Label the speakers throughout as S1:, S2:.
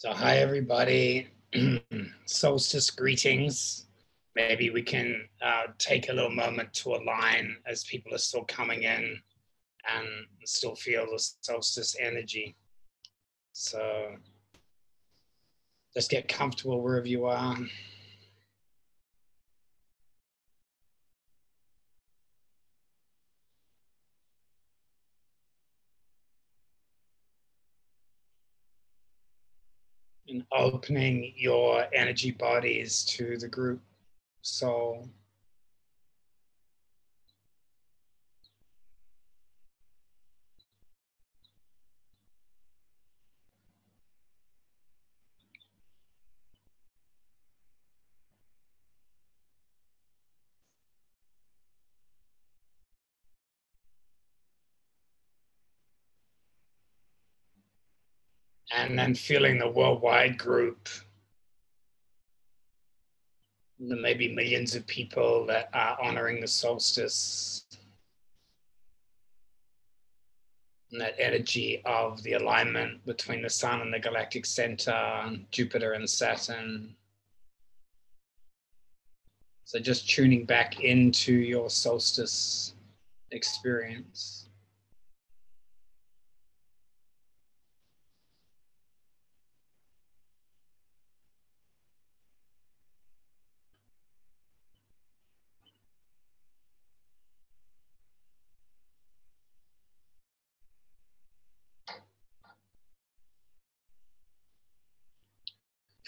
S1: So, hi everybody. Solstice greetings. Maybe we can uh, take a little moment to align as people are still coming in and still feel the solstice energy. So, just get comfortable wherever you are. And opening your energy bodies to the group soul. And then feeling the worldwide group, the maybe millions of people that are honoring the solstice. And that energy of the alignment between the sun and the galactic center, Jupiter and Saturn. So just tuning back into your solstice experience.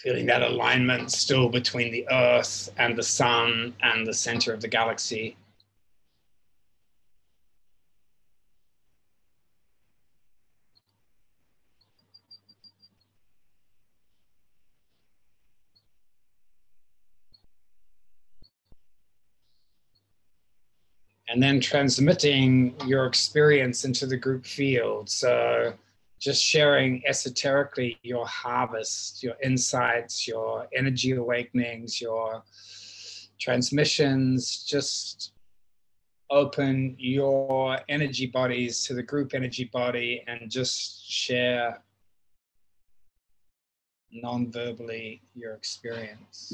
S1: Feeling that alignment still between the earth and the sun and the center of the galaxy. And then transmitting your experience into the group field. So just sharing esoterically your harvest, your insights, your energy awakenings, your transmissions, just open your energy bodies to the group energy body and just share non verbally your experience.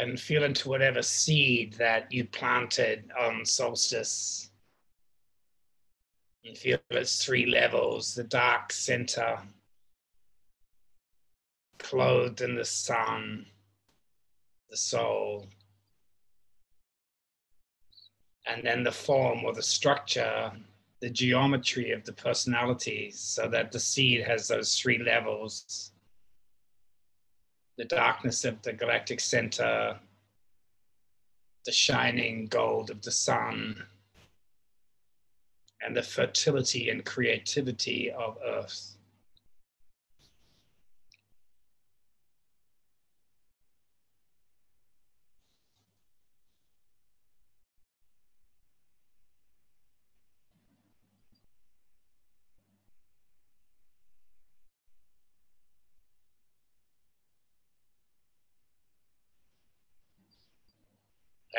S1: And feel into whatever seed that you planted on solstice. And feel its three levels the dark center, clothed in the sun, the soul, and then the form or the structure, the geometry of the personality, so that the seed has those three levels the darkness of the galactic center, the shining gold of the sun, and the fertility and creativity of Earth.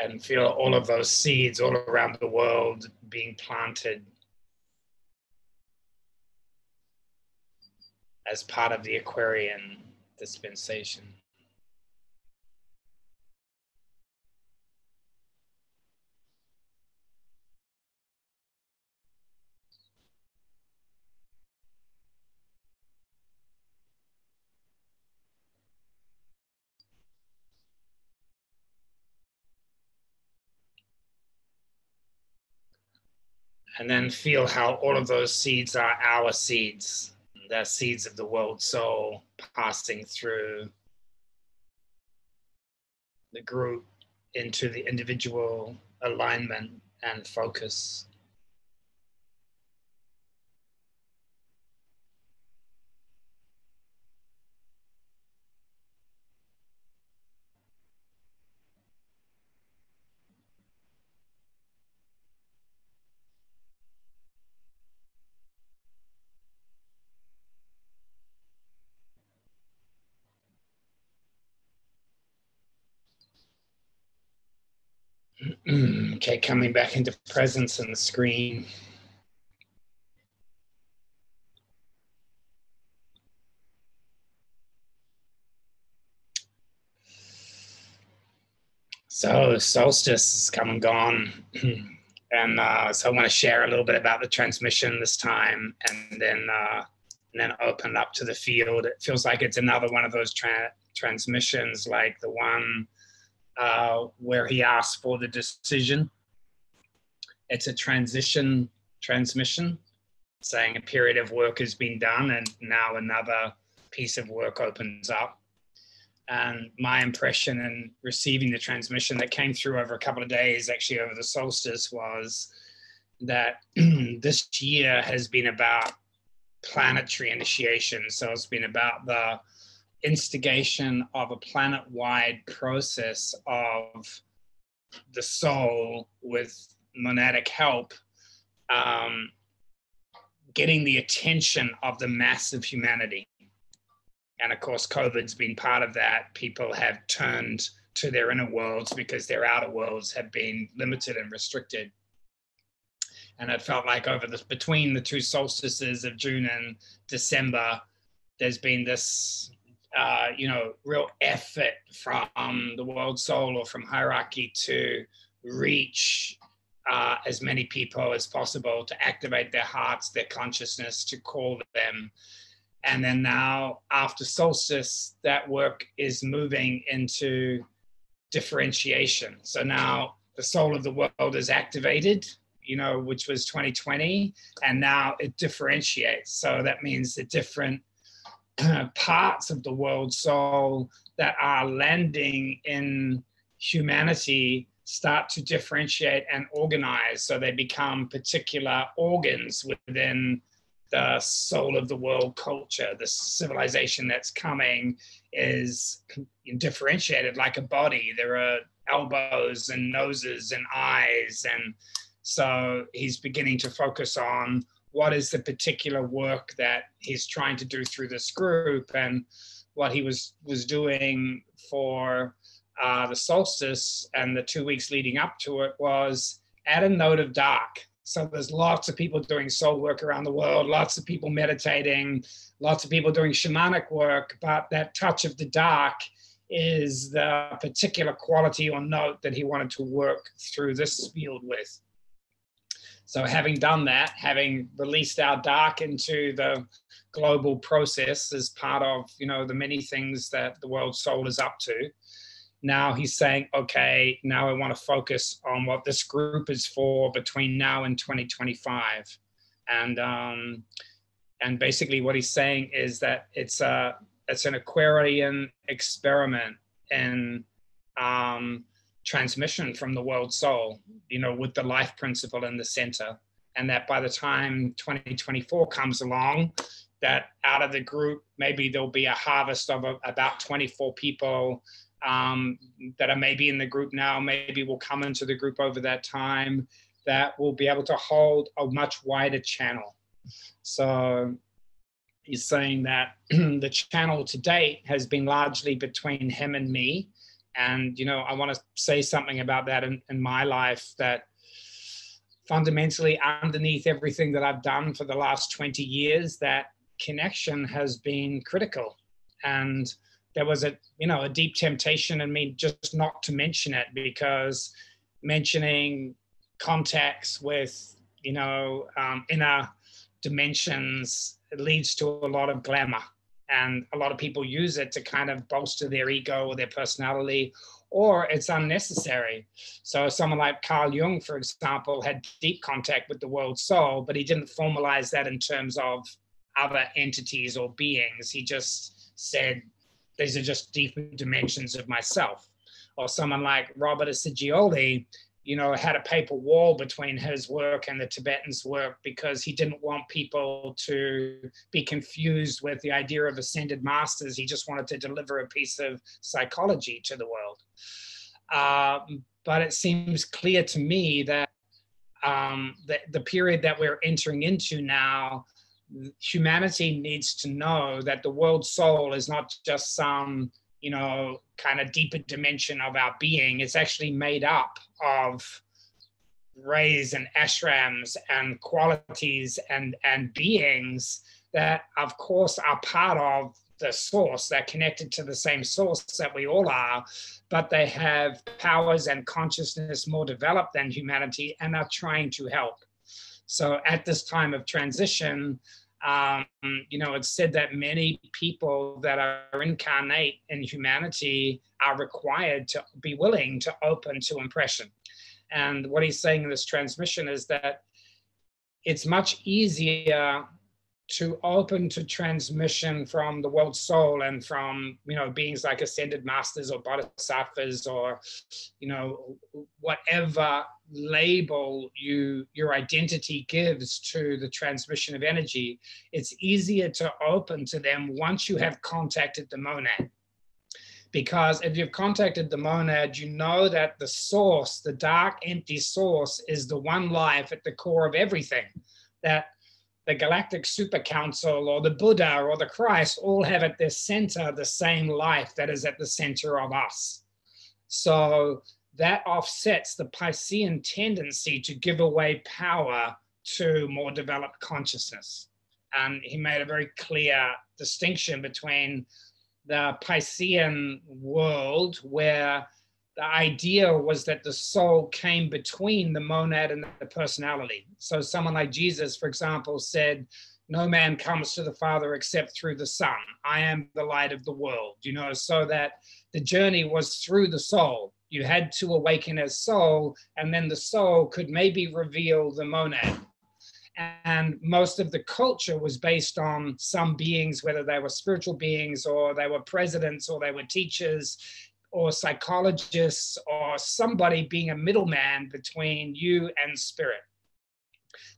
S1: And feel all of those seeds all around the world being planted as part of the Aquarian dispensation. And then feel how all of those seeds are our seeds. They're seeds of the world soul passing through the group into the individual alignment and focus. Okay, coming back into presence on the screen. So solstice has come and gone. and uh, so I want to share a little bit about the transmission this time and then uh, and then open up to the field. It feels like it's another one of those tra- transmissions like the one uh, where he asked for the decision. It's a transition transmission saying a period of work has been done and now another piece of work opens up. And my impression in receiving the transmission that came through over a couple of days, actually over the solstice, was that this year has been about planetary initiation. So it's been about the instigation of a planet wide process of the soul with monadic help um, getting the attention of the mass of humanity. And of course, COVID's been part of that. People have turned to their inner worlds because their outer worlds have been limited and restricted. And it felt like over this between the two solstices of June and December, there's been this uh, you know, real effort from the world soul or from hierarchy to reach uh, as many people as possible to activate their hearts, their consciousness, to call them. And then now, after solstice, that work is moving into differentiation. So now the soul of the world is activated, you know, which was 2020, and now it differentiates. So that means the different parts of the world soul that are landing in humanity start to differentiate and organize so they become particular organs within the soul of the world culture. The civilization that's coming is differentiated like a body. There are elbows and noses and eyes and so he's beginning to focus on what is the particular work that he's trying to do through this group and what he was was doing for uh, the solstice and the two weeks leading up to it was add a note of dark. So there's lots of people doing soul work around the world lots of people meditating lots of people doing shamanic work but that touch of the dark is the particular quality or note that he wanted to work through this field with so having done that, having released our dark into the global process as part of, you know, the many things that the world soul is up to, now he's saying, okay, now I want to focus on what this group is for between now and 2025. And um, and basically what he's saying is that it's a it's an Aquarian experiment in um, transmission from the world soul, you know, with the life principle in the center. And that by the time 2024 comes along, that out of the group, maybe there'll be a harvest of a, about 24 people um, that are maybe in the group now, maybe will come into the group over that time, that will be able to hold a much wider channel. So he's saying that the channel to date has been largely between him and me and, you know, I want to say something about that in, in my life that fundamentally underneath everything that I've done for the last 20 years, that connection has been critical. And there was a, you know, a deep temptation in me just not to mention it because mentioning contacts with, you know, um, inner dimensions leads to a lot of glamour and a lot of people use it to kind of bolster their ego or their personality or it's unnecessary. So someone like Carl Jung, for example, had deep contact with the world soul, but he didn't formalize that in terms of other entities or beings. He just said, these are just deeper dimensions of myself. Or someone like Robert Assagioli, you know, had a paper wall between his work and the Tibetans' work because he didn't want people to be confused with the idea of ascended masters. He just wanted to deliver a piece of psychology to the world. Um, but it seems clear to me that um, the, the period that we're entering into now, humanity needs to know that the world soul is not just some you know, kind of deeper dimension of our being. Is actually made up of rays and ashrams and qualities and and beings that of course are part of the source. They're connected to the same source that we all are but they have powers and consciousness more developed than humanity and are trying to help. So at this time of transition um, you know, it's said that many people that are incarnate in humanity are required to be willing to open to impression. And what he's saying in this transmission is that it's much easier to open to transmission from the world soul and from you know beings like ascended masters or bodhisattvas or you know whatever label you your identity gives to the transmission of energy it's easier to open to them once you have contacted the monad because if you've contacted the monad you know that the source the dark empty source is the one life at the core of everything that the Galactic Super Council or the Buddha or the Christ all have at their center the same life that is at the center of us. So that offsets the Piscean tendency to give away power to more developed consciousness. And he made a very clear distinction between the Piscean world, where the idea was that the soul came between the monad and the personality. So someone like Jesus, for example, said, no man comes to the Father except through the Son. I am the light of the world, you know, so that the journey was through the soul. You had to awaken as soul, and then the soul could maybe reveal the monad. And most of the culture was based on some beings, whether they were spiritual beings or they were presidents or they were teachers, or psychologists or somebody being a middleman between you and spirit.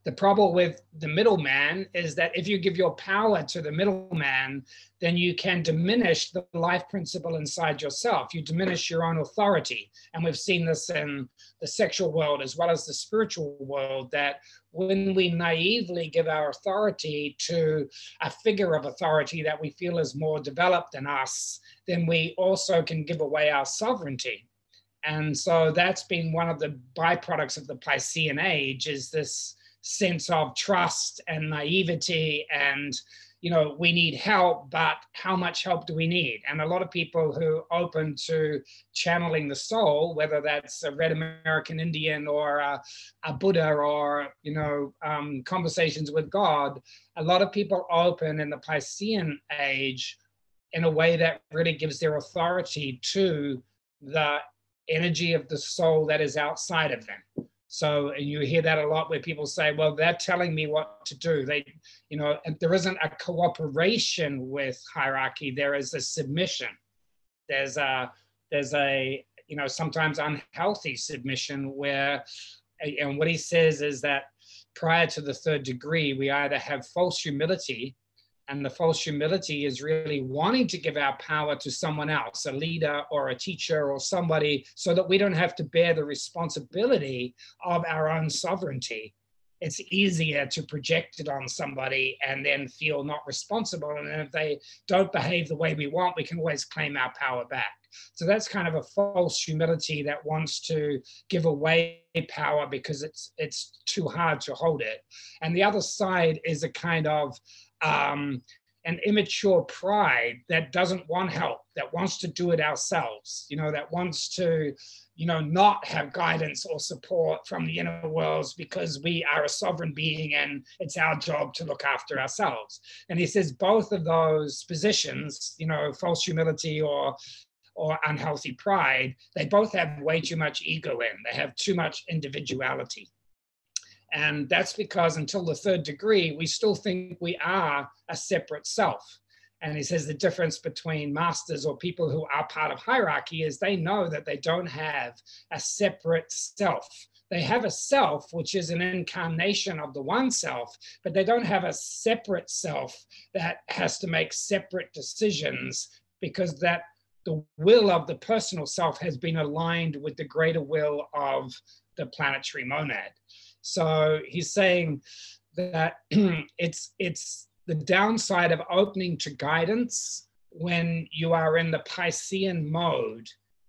S1: The problem with the middleman is that if you give your power to the middleman, then you can diminish the life principle inside yourself. You diminish your own authority. And we've seen this in the sexual world as well as the spiritual world that when we naively give our authority to a figure of authority that we feel is more developed than us, then we also can give away our sovereignty. And so that's been one of the byproducts of the Piscean age is this sense of trust and naivety and you know we need help but how much help do we need? And a lot of people who open to channeling the soul whether that's a red american indian or a, a buddha or you know um, conversations with god a lot of people open in the piscean age in a way that really gives their authority to the energy of the soul that is outside of them so you hear that a lot where people say, well, they're telling me what to do. They, you know, and there isn't a cooperation with hierarchy. There is a submission. There's a, there's a, you know, sometimes unhealthy submission where, and what he says is that prior to the third degree, we either have false humility and the false humility is really wanting to give our power to someone else, a leader or a teacher or somebody, so that we don't have to bear the responsibility of our own sovereignty. It's easier to project it on somebody and then feel not responsible. And if they don't behave the way we want, we can always claim our power back. So that's kind of a false humility that wants to give away power because it's it's too hard to hold it. And the other side is a kind of um, an immature pride that doesn't want help, that wants to do it ourselves, you know, that wants to, you know, not have guidance or support from the inner worlds because we are a sovereign being and it's our job to look after ourselves. And he says both of those positions, you know, false humility or or unhealthy pride, they both have way too much ego in. They have too much individuality. And that's because until the third degree, we still think we are a separate self. And he says the difference between masters or people who are part of hierarchy is they know that they don't have a separate self. They have a self, which is an incarnation of the one self, but they don't have a separate self that has to make separate decisions because that the will of the personal self has been aligned with the greater will of the planetary monad. So he's saying that it's it's the downside of opening to guidance when you are in the Piscean mode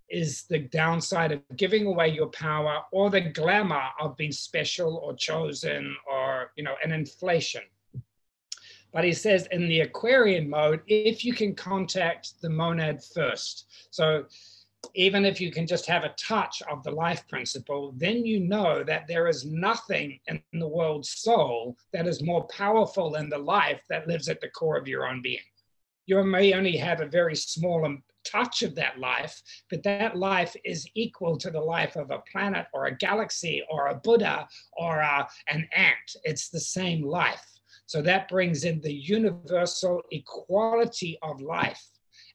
S1: is the downside of giving away your power or the glamour of being special or chosen or you know an inflation. But he says in the aquarian mode if you can contact the monad first. So even if you can just have a touch of the life principle, then you know that there is nothing in the world's soul that is more powerful than the life that lives at the core of your own being. You may only have a very small touch of that life, but that life is equal to the life of a planet or a galaxy or a Buddha or a, an ant. It's the same life. So that brings in the universal equality of life.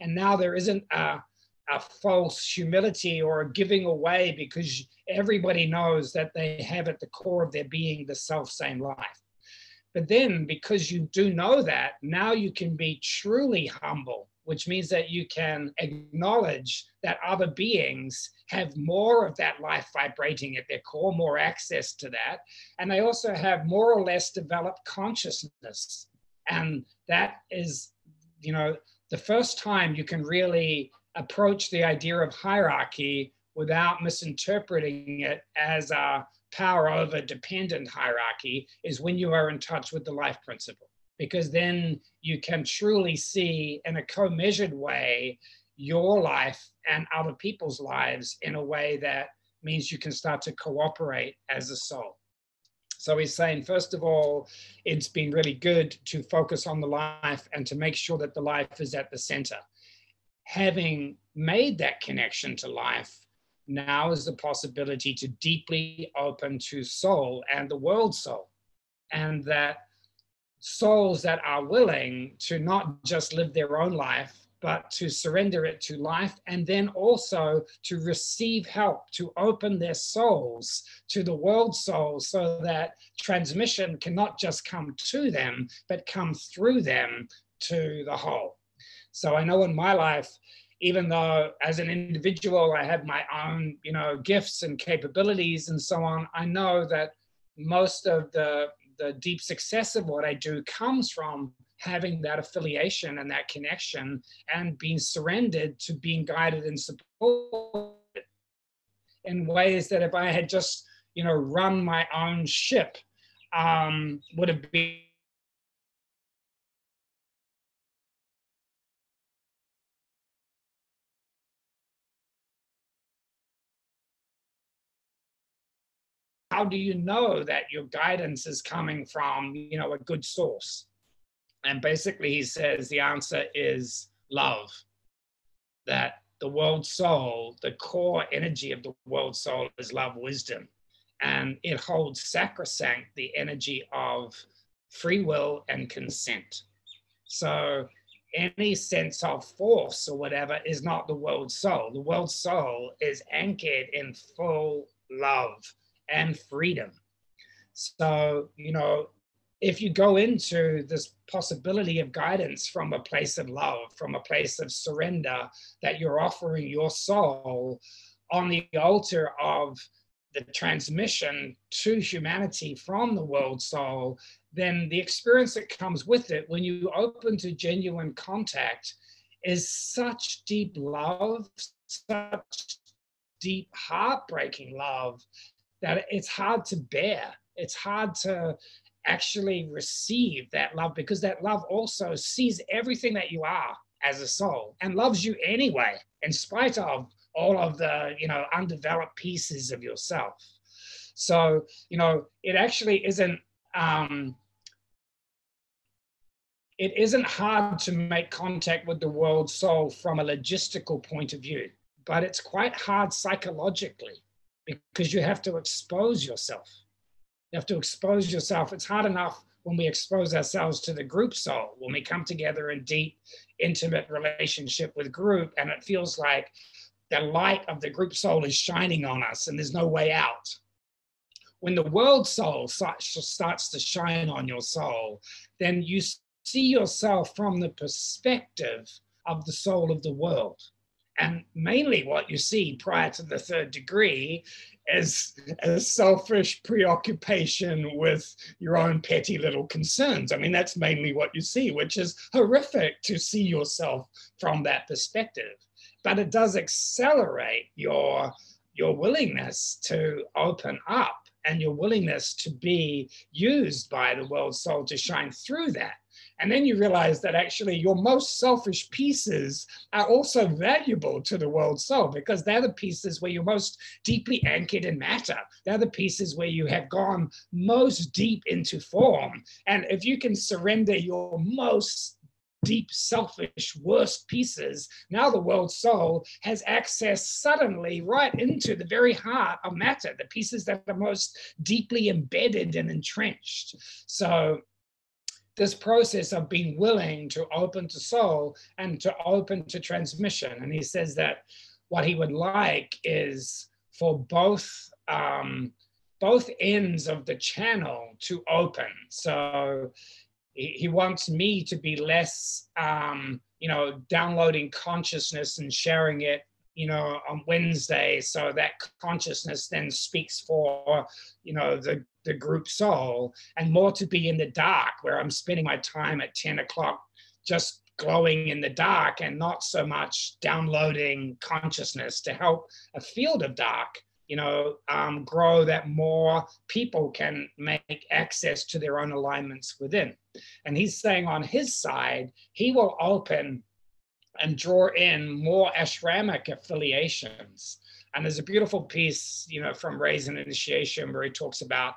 S1: And now there isn't a a false humility or a giving away because everybody knows that they have at the core of their being the self same life. But then, because you do know that, now you can be truly humble, which means that you can acknowledge that other beings have more of that life vibrating at their core, more access to that. And they also have more or less developed consciousness. And that is, you know, the first time you can really approach the idea of hierarchy without misinterpreting it as a power over dependent hierarchy is when you are in touch with the life principle. Because then you can truly see in a co-measured way your life and other people's lives in a way that means you can start to cooperate as a soul. So he's saying, first of all, it's been really good to focus on the life and to make sure that the life is at the center having made that connection to life, now is the possibility to deeply open to soul and the world soul. And that souls that are willing to not just live their own life, but to surrender it to life and then also to receive help to open their souls to the world soul so that transmission cannot just come to them, but come through them to the whole. So I know in my life, even though as an individual I have my own, you know, gifts and capabilities and so on, I know that most of the the deep success of what I do comes from having that affiliation and that connection and being surrendered to being guided and supported in ways that if I had just, you know, run my own ship, um, would have been how do you know that your guidance is coming from you know a good source? And basically he says the answer is love. That the world soul the core energy of the world soul is love wisdom. And it holds sacrosanct the energy of free will and consent. So any sense of force or whatever is not the world soul. The world soul is anchored in full love and freedom. So, you know, if you go into this possibility of guidance from a place of love, from a place of surrender, that you're offering your soul on the altar of the transmission to humanity from the world soul, then the experience that comes with it when you open to genuine contact is such deep love, such deep heartbreaking love that it's hard to bear. It's hard to actually receive that love because that love also sees everything that you are as a soul and loves you anyway, in spite of all of the, you know, undeveloped pieces of yourself. So, you know, it actually isn't um, it isn't hard to make contact with the world soul from a logistical point of view, but it's quite hard psychologically because you have to expose yourself. You have to expose yourself. It's hard enough when we expose ourselves to the group soul, when we come together in deep, intimate relationship with group, and it feels like the light of the group soul is shining on us and there's no way out. When the world soul starts to shine on your soul, then you see yourself from the perspective of the soul of the world. And mainly what you see prior to the third degree is a selfish preoccupation with your own petty little concerns. I mean, that's mainly what you see, which is horrific to see yourself from that perspective. But it does accelerate your, your willingness to open up and your willingness to be used by the world soul to shine through that. And then you realize that actually your most selfish pieces are also valuable to the world soul because they're the pieces where you're most deeply anchored in matter. They're the pieces where you have gone most deep into form. And if you can surrender your most deep, selfish, worst pieces, now the world soul has access suddenly right into the very heart of matter, the pieces that are most deeply embedded and entrenched. So this process of being willing to open to soul and to open to transmission. And he says that what he would like is for both um, both ends of the channel to open. So he, wants me to be less, um, you know, downloading consciousness and sharing it you know, on Wednesday. So that consciousness then speaks for, you know, the, the group soul and more to be in the dark where I'm spending my time at 10 o'clock just glowing in the dark and not so much downloading consciousness to help a field of dark you know um, grow that more people can make access to their own alignments within and he's saying on his side he will open and draw in more ashramic affiliations. And there's a beautiful piece, you know, from Rays Initiation where he talks about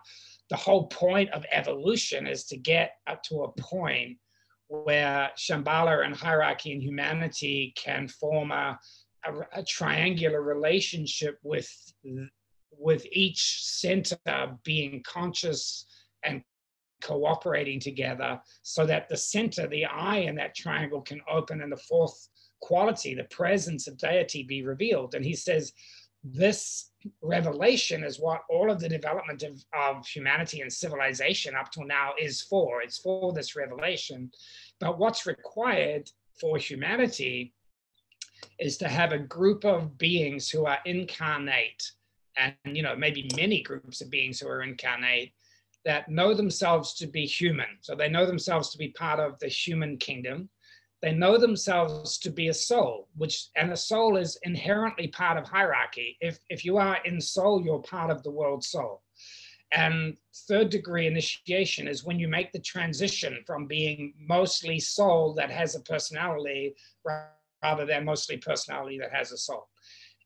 S1: the whole point of evolution is to get up to a point where Shambhala and hierarchy and humanity can form a, a, a triangular relationship with, with each center being conscious and cooperating together so that the center, the eye in that triangle can open and the fourth quality, the presence of deity be revealed. And he says, this revelation is what all of the development of, of humanity and civilization up till now is for. It's for this revelation. But what's required for humanity is to have a group of beings who are incarnate and you know maybe many groups of beings who are incarnate that know themselves to be human so they know themselves to be part of the human kingdom they know themselves to be a soul, which and a soul is inherently part of hierarchy. If if you are in soul, you're part of the world soul. And third degree initiation is when you make the transition from being mostly soul that has a personality rather than mostly personality that has a soul.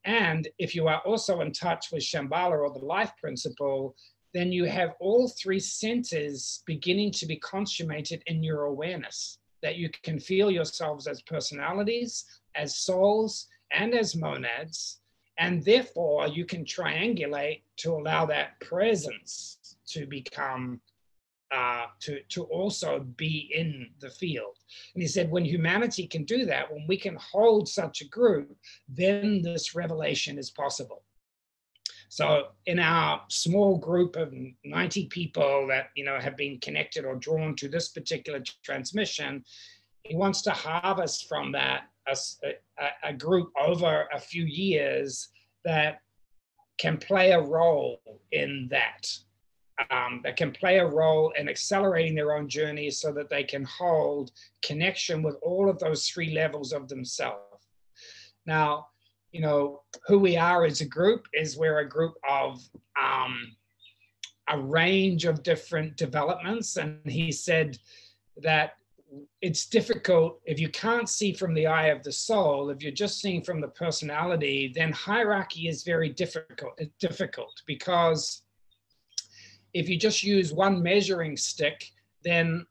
S1: And if you are also in touch with Shambhala or the life principle, then you have all three centers beginning to be consummated in your awareness that you can feel yourselves as personalities, as souls, and as monads. And therefore, you can triangulate to allow that presence to become, uh, to, to also be in the field. And he said, when humanity can do that, when we can hold such a group, then this revelation is possible. So in our small group of 90 people that you know have been connected or drawn to this particular transmission, he wants to harvest from that a, a, a group over a few years that can play a role in that. Um, that can play a role in accelerating their own journey so that they can hold connection with all of those three levels of themselves. Now, you know, who we are as a group is we're a group of um, a range of different developments. And he said that it's difficult if you can't see from the eye of the soul, if you're just seeing from the personality, then hierarchy is very difficult, difficult because if you just use one measuring stick, then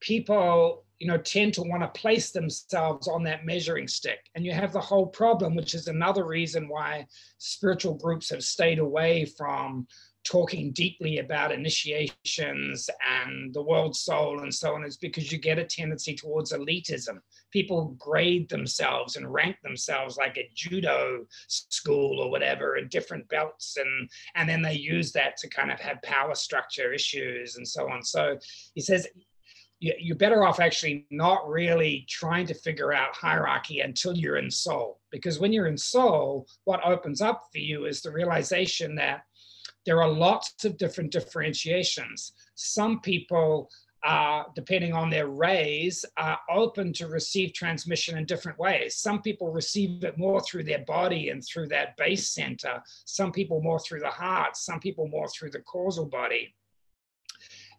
S1: people you know, tend to want to place themselves on that measuring stick. And you have the whole problem, which is another reason why spiritual groups have stayed away from talking deeply about initiations and the world soul and so on is because you get a tendency towards elitism. People grade themselves and rank themselves like a judo school or whatever in different belts and and then they use that to kind of have power structure issues and so on. So he says you're better off actually not really trying to figure out hierarchy until you're in soul because when you're in soul what opens up for you is the realization that there are lots of different differentiations. Some people, uh, depending on their rays, are open to receive transmission in different ways. Some people receive it more through their body and through that base center. Some people more through the heart. Some people more through the causal body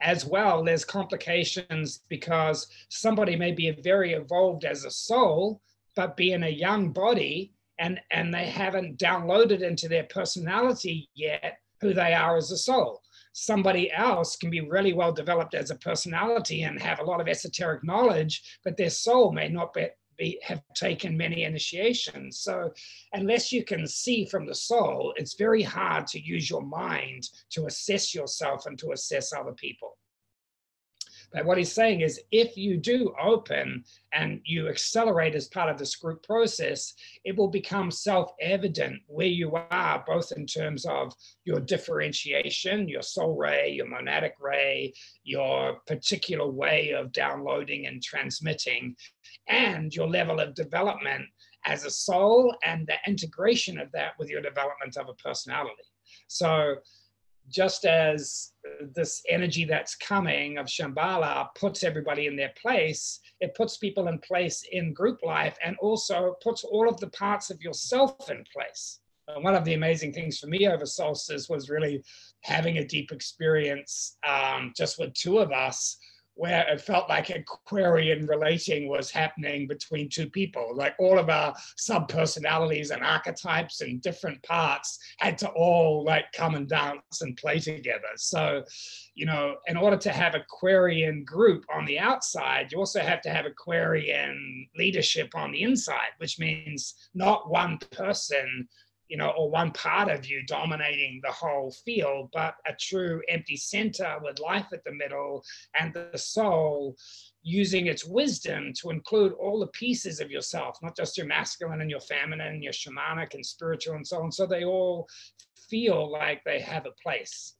S1: as well there's complications because somebody may be very evolved as a soul but be in a young body and and they haven't downloaded into their personality yet who they are as a soul. Somebody else can be really well developed as a personality and have a lot of esoteric knowledge, but their soul may not be, be, have taken many initiations. So, unless you can see from the soul, it's very hard to use your mind to assess yourself and to assess other people. But what he's saying is if you do open and you accelerate as part of this group process, it will become self evident where you are, both in terms of your differentiation, your soul ray, your monadic ray, your particular way of downloading and transmitting, and your level of development as a soul and the integration of that with your development of a personality. So, just as this energy that's coming of Shambhala puts everybody in their place, it puts people in place in group life and also puts all of the parts of yourself in place. And one of the amazing things for me over solstice was really having a deep experience um, just with two of us where it felt like Aquarian relating was happening between two people. Like all of our sub personalities and archetypes and different parts had to all like come and dance and play together. So, you know, in order to have a Aquarian group on the outside, you also have to have a Aquarian leadership on the inside, which means not one person you know, or one part of you dominating the whole field, but a true empty center with life at the middle and the soul using its wisdom to include all the pieces of yourself, not just your masculine and your feminine, and your shamanic and spiritual and so on. So they all feel like they have a place.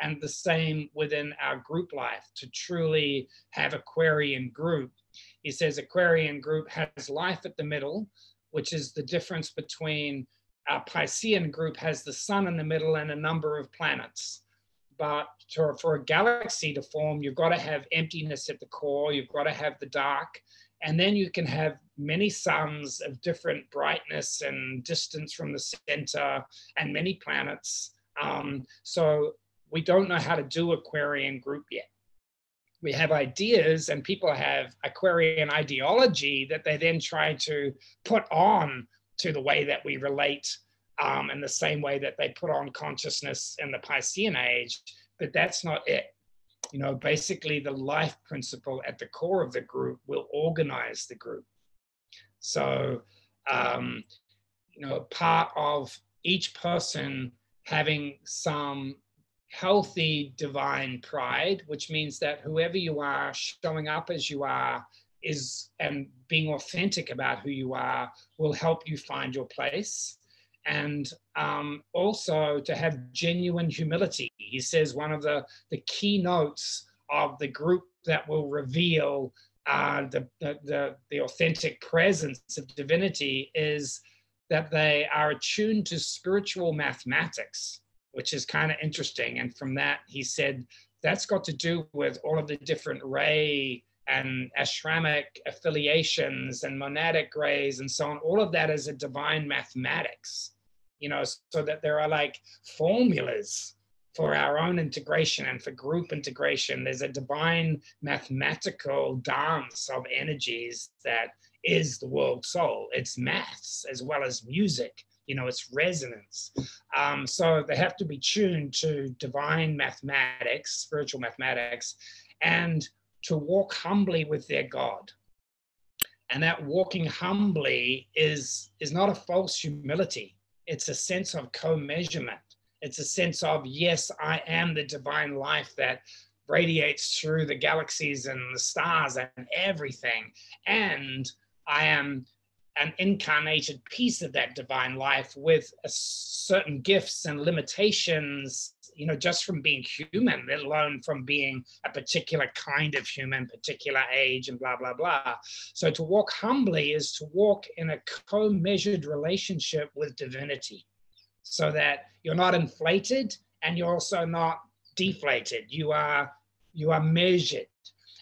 S1: And the same within our group life to truly have Aquarian group. He says Aquarian group has life at the middle, which is the difference between our Piscean group has the sun in the middle and a number of planets. But to, for a galaxy to form, you've got to have emptiness at the core, you've got to have the dark, and then you can have many suns of different brightness and distance from the center and many planets. Um, so we don't know how to do Aquarian group yet. We have ideas, and people have Aquarian ideology that they then try to put on to the way that we relate um, in the same way that they put on consciousness in the Piscean age, but that's not it. You know, basically, the life principle at the core of the group will organize the group. So, um, you know, part of each person having some healthy divine pride, which means that whoever you are, showing up as you are, is and being authentic about who you are will help you find your place and um, also to have genuine humility he says one of the the keynotes of the group that will reveal uh, the, the, the authentic presence of divinity is that they are attuned to spiritual mathematics, which is kind of interesting. And from that, he said that's got to do with all of the different ray and ashramic affiliations and monadic rays and so on. All of that is a divine mathematics, you know, so that there are like formulas for our own integration and for group integration. There's a divine mathematical dance of energies that is the world soul. It's maths as well as music. You know, it's resonance. Um, so they have to be tuned to divine mathematics, spiritual mathematics, and to walk humbly with their God. And that walking humbly is, is not a false humility. It's a sense of co-measurement. It's a sense of, yes, I am the divine life that radiates through the galaxies and the stars and everything. And I am an incarnated piece of that divine life with certain gifts and limitations, you know, just from being human, let alone from being a particular kind of human, particular age, and blah, blah, blah. So to walk humbly is to walk in a co measured relationship with divinity so that you're not inflated and you're also not deflated. You are you are measured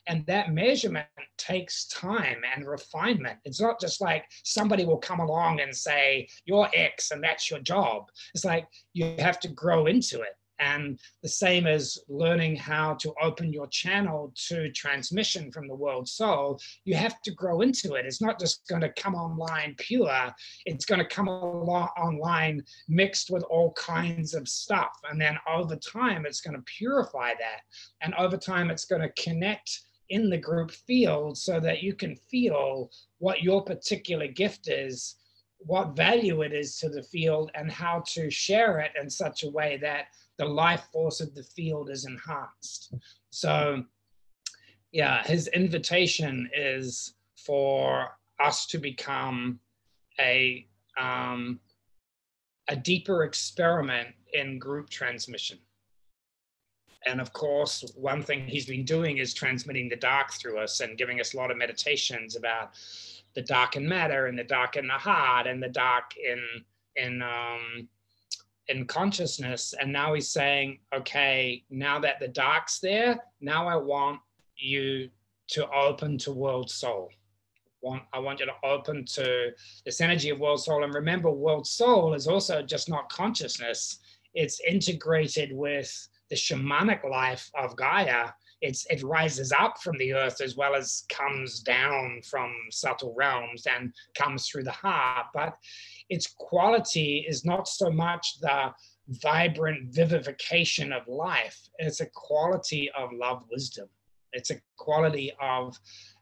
S1: and that measurement takes time and refinement. It's not just like somebody will come along and say, you're X and that's your job. It's like you have to grow into it. And the same as learning how to open your channel to transmission from the world soul, you have to grow into it. It's not just going to come online pure, it's going to come online mixed with all kinds of stuff. And then over time, it's going to purify that. And over time, it's going to connect in the group field so that you can feel what your particular gift is, what value it is to the field, and how to share it in such a way that the life force of the field is enhanced. So, yeah, his invitation is for us to become a um, a deeper experiment in group transmission. And of course, one thing he's been doing is transmitting the dark through us and giving us a lot of meditations about the dark in matter and the dark in the heart and the dark in in um, in consciousness. And now he's saying, okay, now that the dark's there, now I want you to open to world soul. Want, I want you to open to this energy of world soul. And remember, world soul is also just not consciousness. It's integrated with the shamanic life of Gaia, it's, it rises up from the earth as well as comes down from subtle realms and comes through the heart. But its quality is not so much the vibrant vivification of life, it's a quality of love wisdom. It's a quality of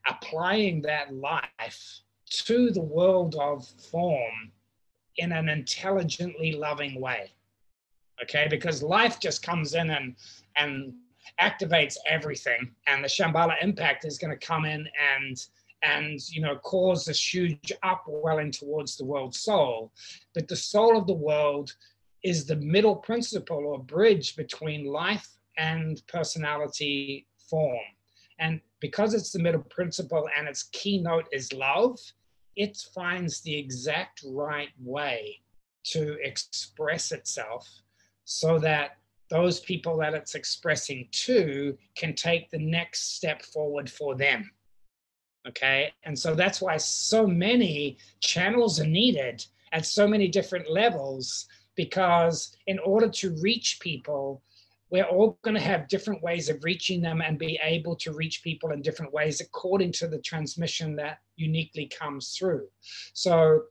S1: applying that life to the world of form in an intelligently loving way okay? Because life just comes in and and activates everything, and the Shambhala impact is going to come in and and you know cause this huge upwelling towards the world soul. But the soul of the world is the middle principle or bridge between life and personality form. And because it's the middle principle and its keynote is love, it finds the exact right way to express itself so that those people that it's expressing to can take the next step forward for them. Okay. And so that's why so many channels are needed at so many different levels, because in order to reach people, we're all going to have different ways of reaching them and be able to reach people in different ways according to the transmission that uniquely comes through. So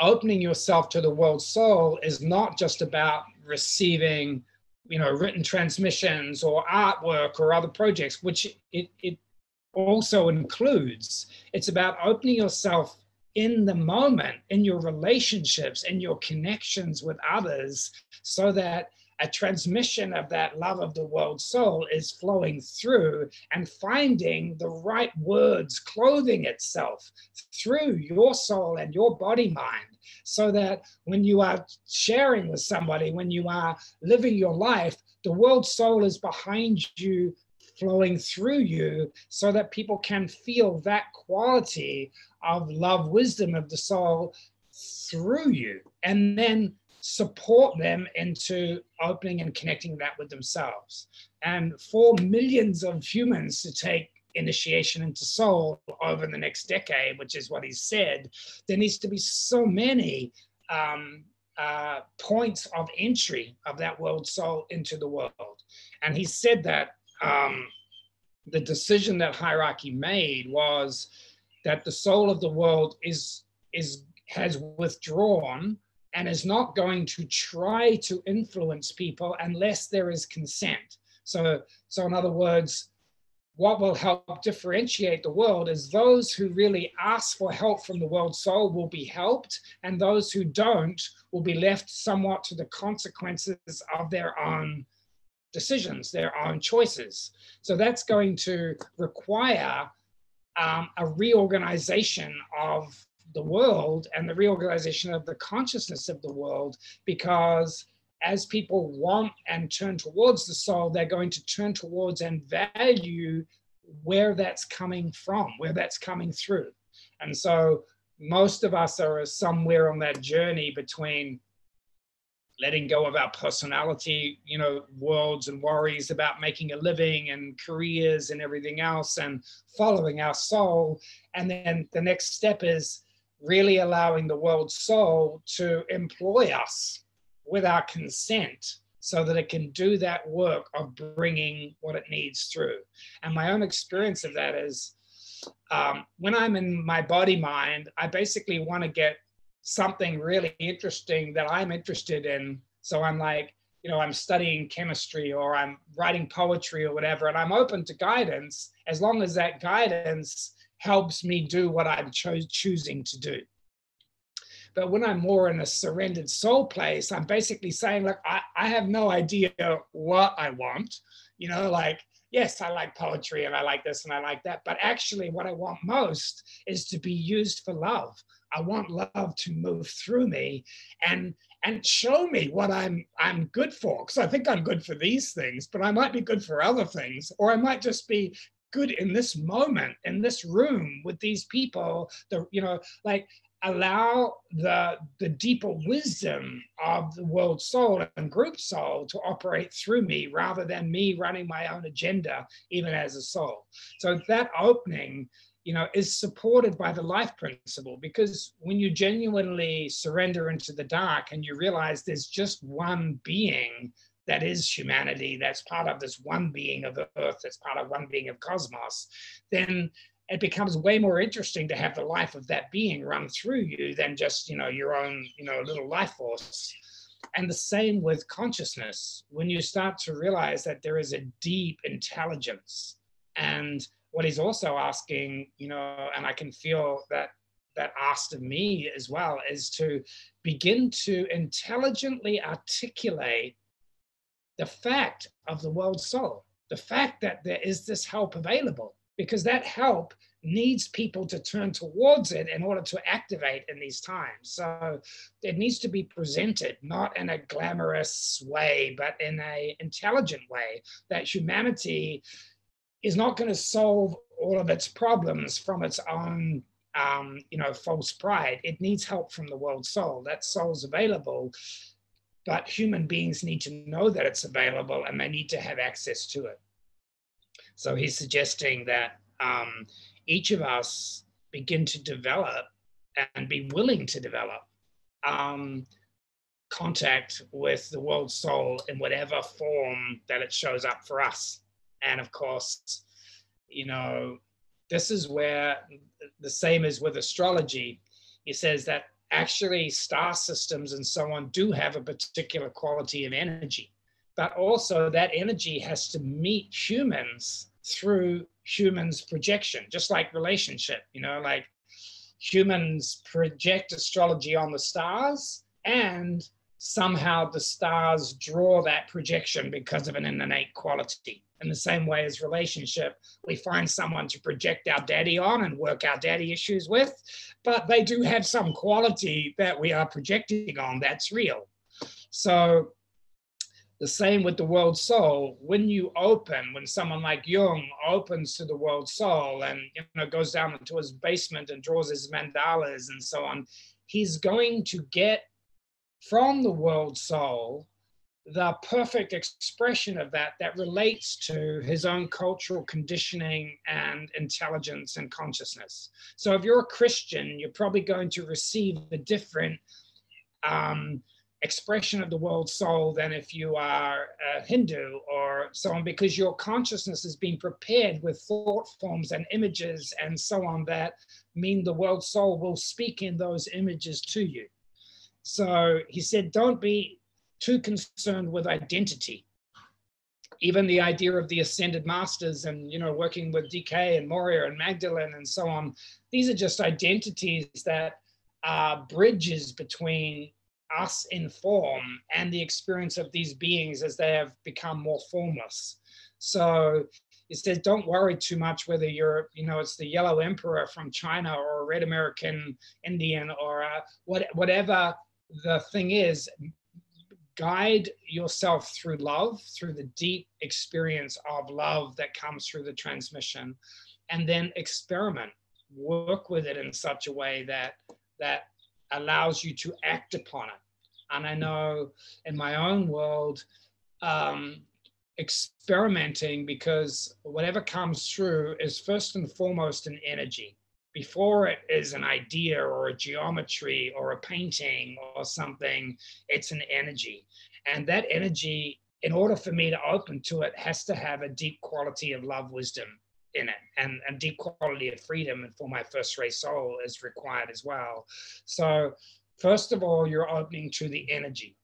S1: opening yourself to the world soul is not just about receiving you know written transmissions or artwork or other projects which it, it also includes. It's about opening yourself in the moment in your relationships in your connections with others so that a transmission of that love of the world soul is flowing through and finding the right words clothing itself through your soul and your body mind so that when you are sharing with somebody when you are living your life the world soul is behind you flowing through you so that people can feel that quality of love wisdom of the soul through you. And then support them into opening and connecting that with themselves. And for millions of humans to take initiation into soul over the next decade, which is what he said, there needs to be so many um, uh, points of entry of that world soul into the world. And he said that um, the decision that hierarchy made was that the soul of the world is is has withdrawn and is not going to try to influence people unless there is consent. So, so in other words, what will help differentiate the world is those who really ask for help from the world soul will be helped, and those who don't will be left somewhat to the consequences of their own decisions, their own choices. So that's going to require um, a reorganization of the world and the reorganization of the consciousness of the world because as people want and turn towards the soul, they're going to turn towards and value where that's coming from, where that's coming through. And so most of us are somewhere on that journey between letting go of our personality, you know, worlds and worries about making a living and careers and everything else and following our soul. And then the next step is really allowing the world soul to employ us with our consent so that it can do that work of bringing what it needs through. And my own experience of that is um, when I'm in my body mind, I basically want to get something really interesting that I'm interested in. So I'm like, you know, I'm studying chemistry or I'm writing poetry or whatever, and I'm open to guidance as long as that guidance helps me do what I'm cho- choosing to do. But when I'm more in a surrendered soul place, I'm basically saying, look, I, I have no idea what I want. You know, like, yes, I like poetry and I like this and I like that. But actually, what I want most is to be used for love. I want love to move through me and and show me what I'm I'm good for. Because I think I'm good for these things, but I might be good for other things, or I might just be good in this moment in this room with these people the you know like allow the, the deeper wisdom of the world soul and group soul to operate through me rather than me running my own agenda, even as a soul. So that opening, you know, is supported by the life principle because when you genuinely surrender into the dark and you realize there's just one being that is humanity, that's part of this one being of earth, that's part of one being of cosmos, then it becomes way more interesting to have the life of that being run through you than just you know your own you know little life force. And the same with consciousness. When you start to realize that there is a deep intelligence and what he's also asking you know and i can feel that that asked of me as well is to begin to intelligently articulate the fact of the world soul the fact that there is this help available because that help needs people to turn towards it in order to activate in these times. So it needs to be presented not in a glamorous way, but in a intelligent way that humanity is not going to solve all of its problems from its own um, you know false pride it needs help from the world soul that soul's available but human beings need to know that it's available and they need to have access to it so he's suggesting that um, each of us begin to develop and be willing to develop um, contact with the world soul in whatever form that it shows up for us. And of course, you know, this is where the same is with astrology. He says that actually star systems and so on do have a particular quality of energy, but also that energy has to meet humans through humans projection just like relationship you know like humans project astrology on the stars and somehow the stars draw that projection because of an innate quality in the same way as relationship we find someone to project our daddy on and work our daddy issues with but they do have some quality that we are projecting on that's real so the same with the world soul. When you open, when someone like Jung opens to the world soul and you know goes down into his basement and draws his mandalas and so on, he's going to get from the world soul the perfect expression of that that relates to his own cultural conditioning and intelligence and consciousness. So if you're a Christian, you're probably going to receive a different um, expression of the world soul than if you are a Hindu or so on, because your consciousness is being prepared with thought forms and images and so on that mean the world soul will speak in those images to you. So he said, don't be too concerned with identity. even the idea of the ascended masters and you know working with dk and Morya and magdalene and so on these are just identities that are bridges between us in form and the experience of these beings as they have become more formless so he says don't worry too much whether you're you know it's the yellow emperor from china or a red american indian or a, what, whatever the thing is guide yourself through love, through the deep experience of love that comes through the transmission, and then experiment. Work with it in such a way that that allows you to act upon it. And I know in my own world, um, experimenting because whatever comes through is first and foremost an energy before it is an idea or a geometry or a painting or something, it's an energy. And that energy, in order for me to open to it, has to have a deep quality of love, wisdom in it, and a deep quality of freedom. And for my first ray soul is required as well. So, first of all, you're opening to the energy.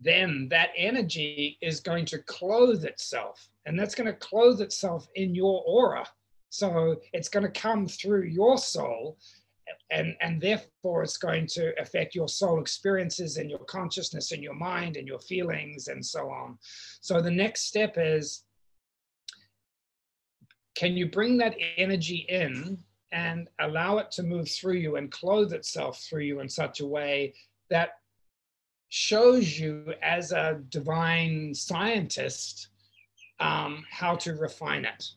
S1: Then that energy is going to clothe itself, and that's going to clothe itself in your aura so it's going to come through your soul, and, and therefore it's going to affect your soul experiences and your consciousness and your mind and your feelings and so on. So the next step is can you bring that energy in and allow it to move through you and clothe itself through you in such a way that shows you as a divine scientist um, how to refine it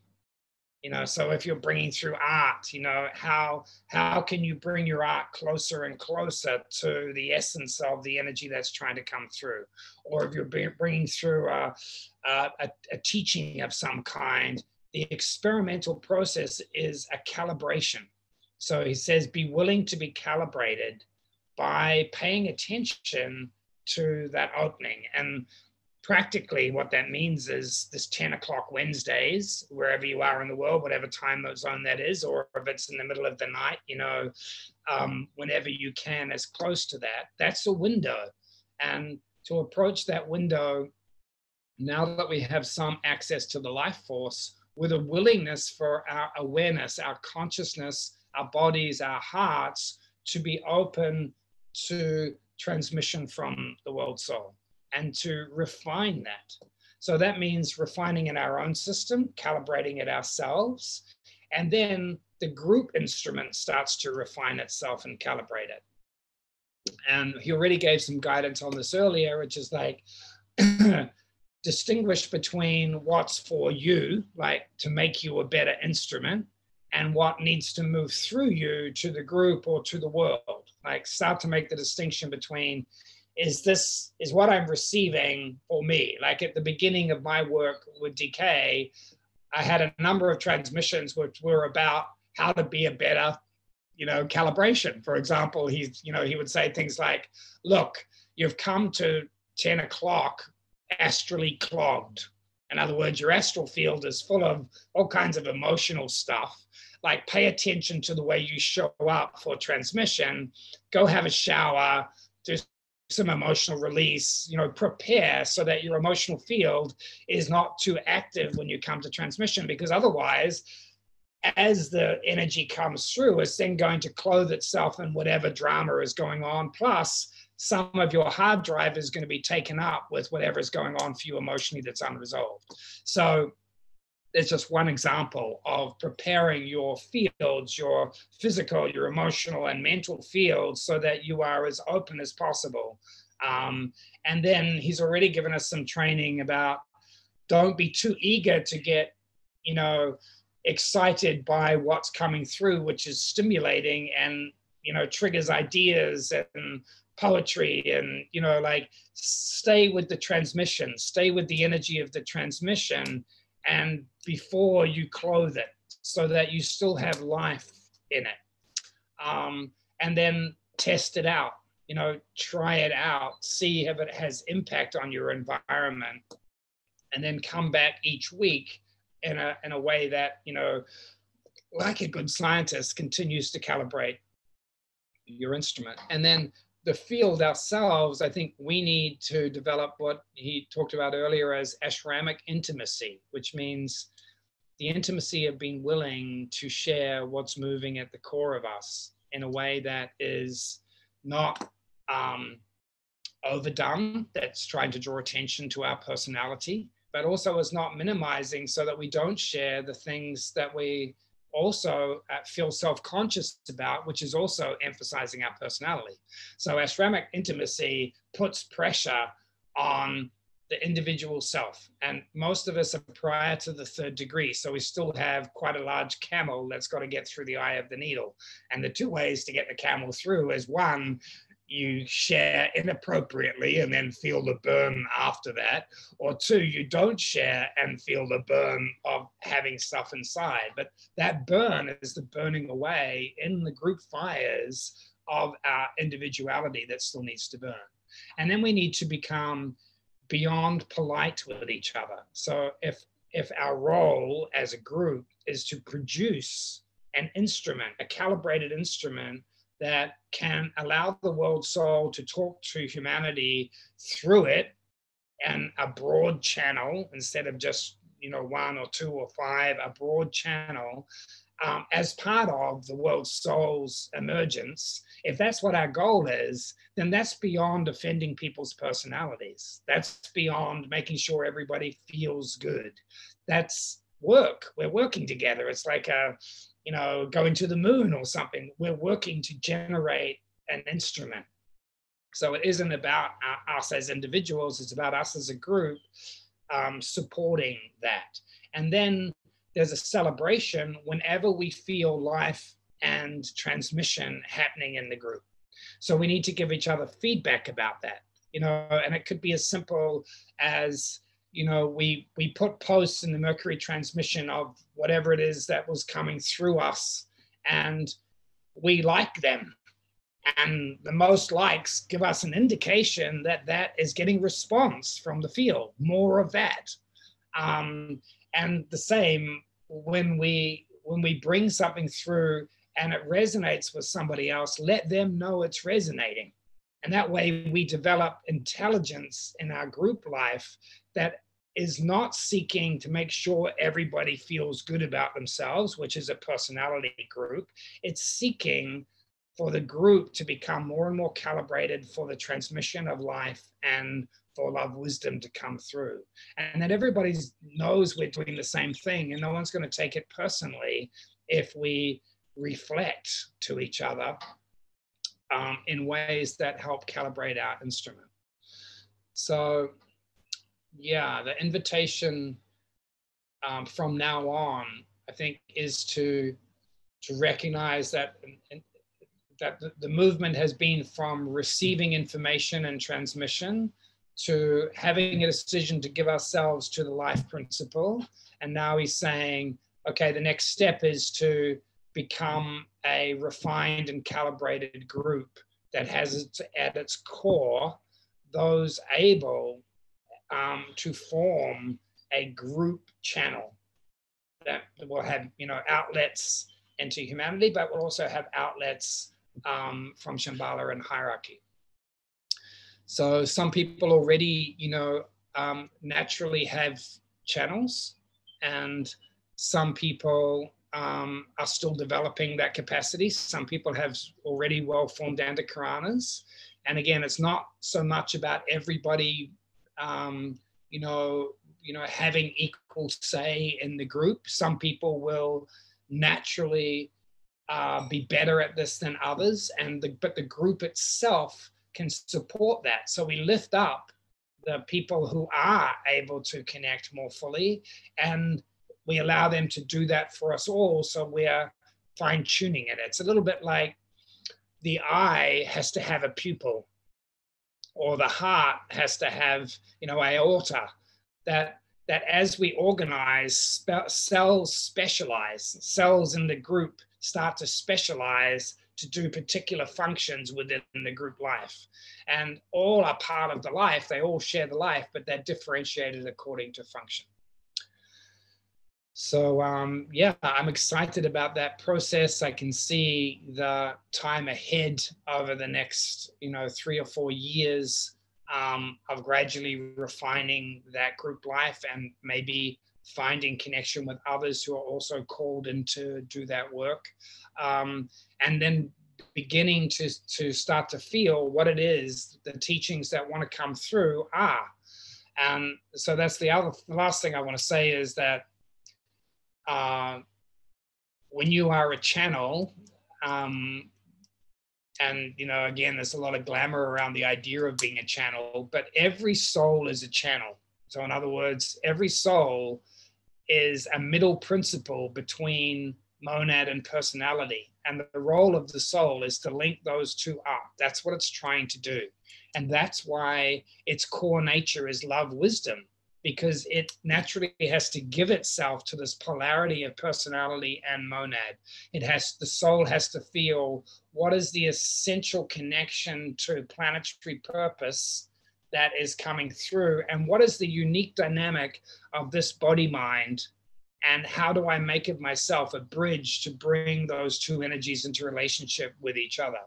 S1: you know so if you're bringing through art you know how how can you bring your art closer and closer to the essence of the energy that's trying to come through? Or if you're bringing through a, a, a teaching of some kind the experimental process is a calibration. So he says be willing to be calibrated by paying attention to that opening. And practically what that means is this 10 o'clock Wednesdays, wherever you are in the world, whatever time zone that is, or if it's in the middle of the night, you know, um, whenever you can, as close to that, that's a window. And to approach that window, now that we have some access to the life force, with a willingness for our awareness, our consciousness, our bodies, our hearts to be open to transmission from the world soul and to refine that. So that means refining in our own system, calibrating it ourselves, and then the group instrument starts to refine itself and calibrate it. And he already gave some guidance on this earlier, which is like distinguish between what's for you, like to make you a better instrument, and what needs to move through you to the group or to the world. Like start to make the distinction between is this is what i'm receiving for me. Like at the beginning of my work with dk i had a number of transmissions which were about how to be a better you know calibration. For example he's you know he would say things like look you've come to 10 o'clock astrally clogged. In other words your astral field is full of all kinds of emotional stuff. Like pay attention to the way you show up for transmission. Go have a shower some emotional release, you know, prepare so that your emotional field is not too active when you come to transmission, because otherwise, as the energy comes through, it's then going to clothe itself in whatever drama is going on. Plus, some of your hard drive is going to be taken up with whatever is going on for you emotionally that's unresolved. So it's just one example of preparing your fields, your physical, your emotional, and mental fields, so that you are as open as possible. Um, and then he's already given us some training about don't be too eager to get, you know, excited by what's coming through, which is stimulating and you know triggers ideas and poetry and you know like stay with the transmission stay with the energy of the transmission and before you clothe it so that you still have life in it. Um, and then test it out, you know, try it out, see if it has impact on your environment, and then come back each week in a, in a way that, you know, like a good scientist continues to calibrate your instrument. And then the field ourselves, I think we need to develop what he talked about earlier as ashramic intimacy, which means the intimacy of being willing to share what's moving at the core of us in a way that is not um, overdone, that's trying to draw attention to our personality, but also is not minimizing so that we don't share the things that we also uh, feel self-conscious about, which is also emphasizing our personality. So ashramic intimacy puts pressure on the individual self. And most of us are prior to the third degree. So we still have quite a large camel that's got to get through the eye of the needle. And the two ways to get the camel through is one, you share inappropriately and then feel the burn after that, or two, you don't share and feel the burn of having stuff inside. But that burn is the burning away in the group fires of our individuality that still needs to burn. And then we need to become beyond polite with each other. So if if our role as a group is to produce an instrument, a calibrated instrument that can allow the world soul to talk to humanity through it and a broad channel instead of just you know one or two or five a broad channel um, as part of the world soul's emergence. If that's what our goal is then that's beyond offending people's personalities. That's beyond making sure everybody feels good. That's work. We're working together. It's like a you know, going to the moon or something. We're working to generate an instrument. So it isn't about us as individuals, it's about us as a group um, supporting that. And then there's a celebration whenever we feel life and transmission happening in the group. So we need to give each other feedback about that, you know, and it could be as simple as you know, we we put posts in the Mercury transmission of whatever it is that was coming through us, and we like them. And the most likes give us an indication that that is getting response from the field, more of that. Um, and the same when we when we bring something through and it resonates with somebody else, let them know it's resonating. And that way we develop intelligence in our group life that is not seeking to make sure everybody feels good about themselves, which is a personality group. It's seeking for the group to become more and more calibrated for the transmission of life and for love wisdom to come through. And that everybody knows we're doing the same thing and no one's going to take it personally if we reflect to each other um, in ways that help calibrate our instrument. So yeah, the invitation um, from now on, I think, is to to recognize that that the movement has been from receiving information and transmission to having a decision to give ourselves to the life principle. And now he's saying, okay, the next step is to become a refined and calibrated group that has at its core those able um, to form a group channel that will have you know outlets into humanity, but will also have outlets um, from Shambhala and hierarchy. So some people already, you know, um, naturally have channels, and some people um, are still developing that capacity. Some people have already well formed antahkaranas. And again, it's not so much about everybody um, you know, you know, having equal say in the group. Some people will naturally uh, be better at this than others, and the, but the group itself can support that. So we lift up the people who are able to connect more fully, and we allow them to do that for us all. So we're fine tuning it. It's a little bit like the eye has to have a pupil or the heart has to have, you know, aorta, that that as we organize, spe- cells specialize, cells in the group start to specialize to do particular functions within the group life. And all are part of the life, they all share the life, but they're differentiated according to function. So um, yeah, I'm excited about that process. I can see the time ahead over the next, you know, three or four years um, of gradually refining that group life and maybe finding connection with others who are also called in to do that work, um, and then beginning to to start to feel what it is the teachings that want to come through are. And so that's the other the last thing I want to say is that uh, when you are a channel, um, and you know, again, there's a lot of glamour around the idea of being a channel, but every soul is a channel. So, in other words, every soul is a middle principle between monad and personality. And the role of the soul is to link those two up. That's what it's trying to do. And that's why its core nature is love wisdom because it naturally has to give itself to this polarity of personality and monad. It has the soul has to feel what is the essential connection to planetary purpose that is coming through, and what is the unique dynamic of this body mind, and how do I make it myself a bridge to bring those two energies into relationship with each other.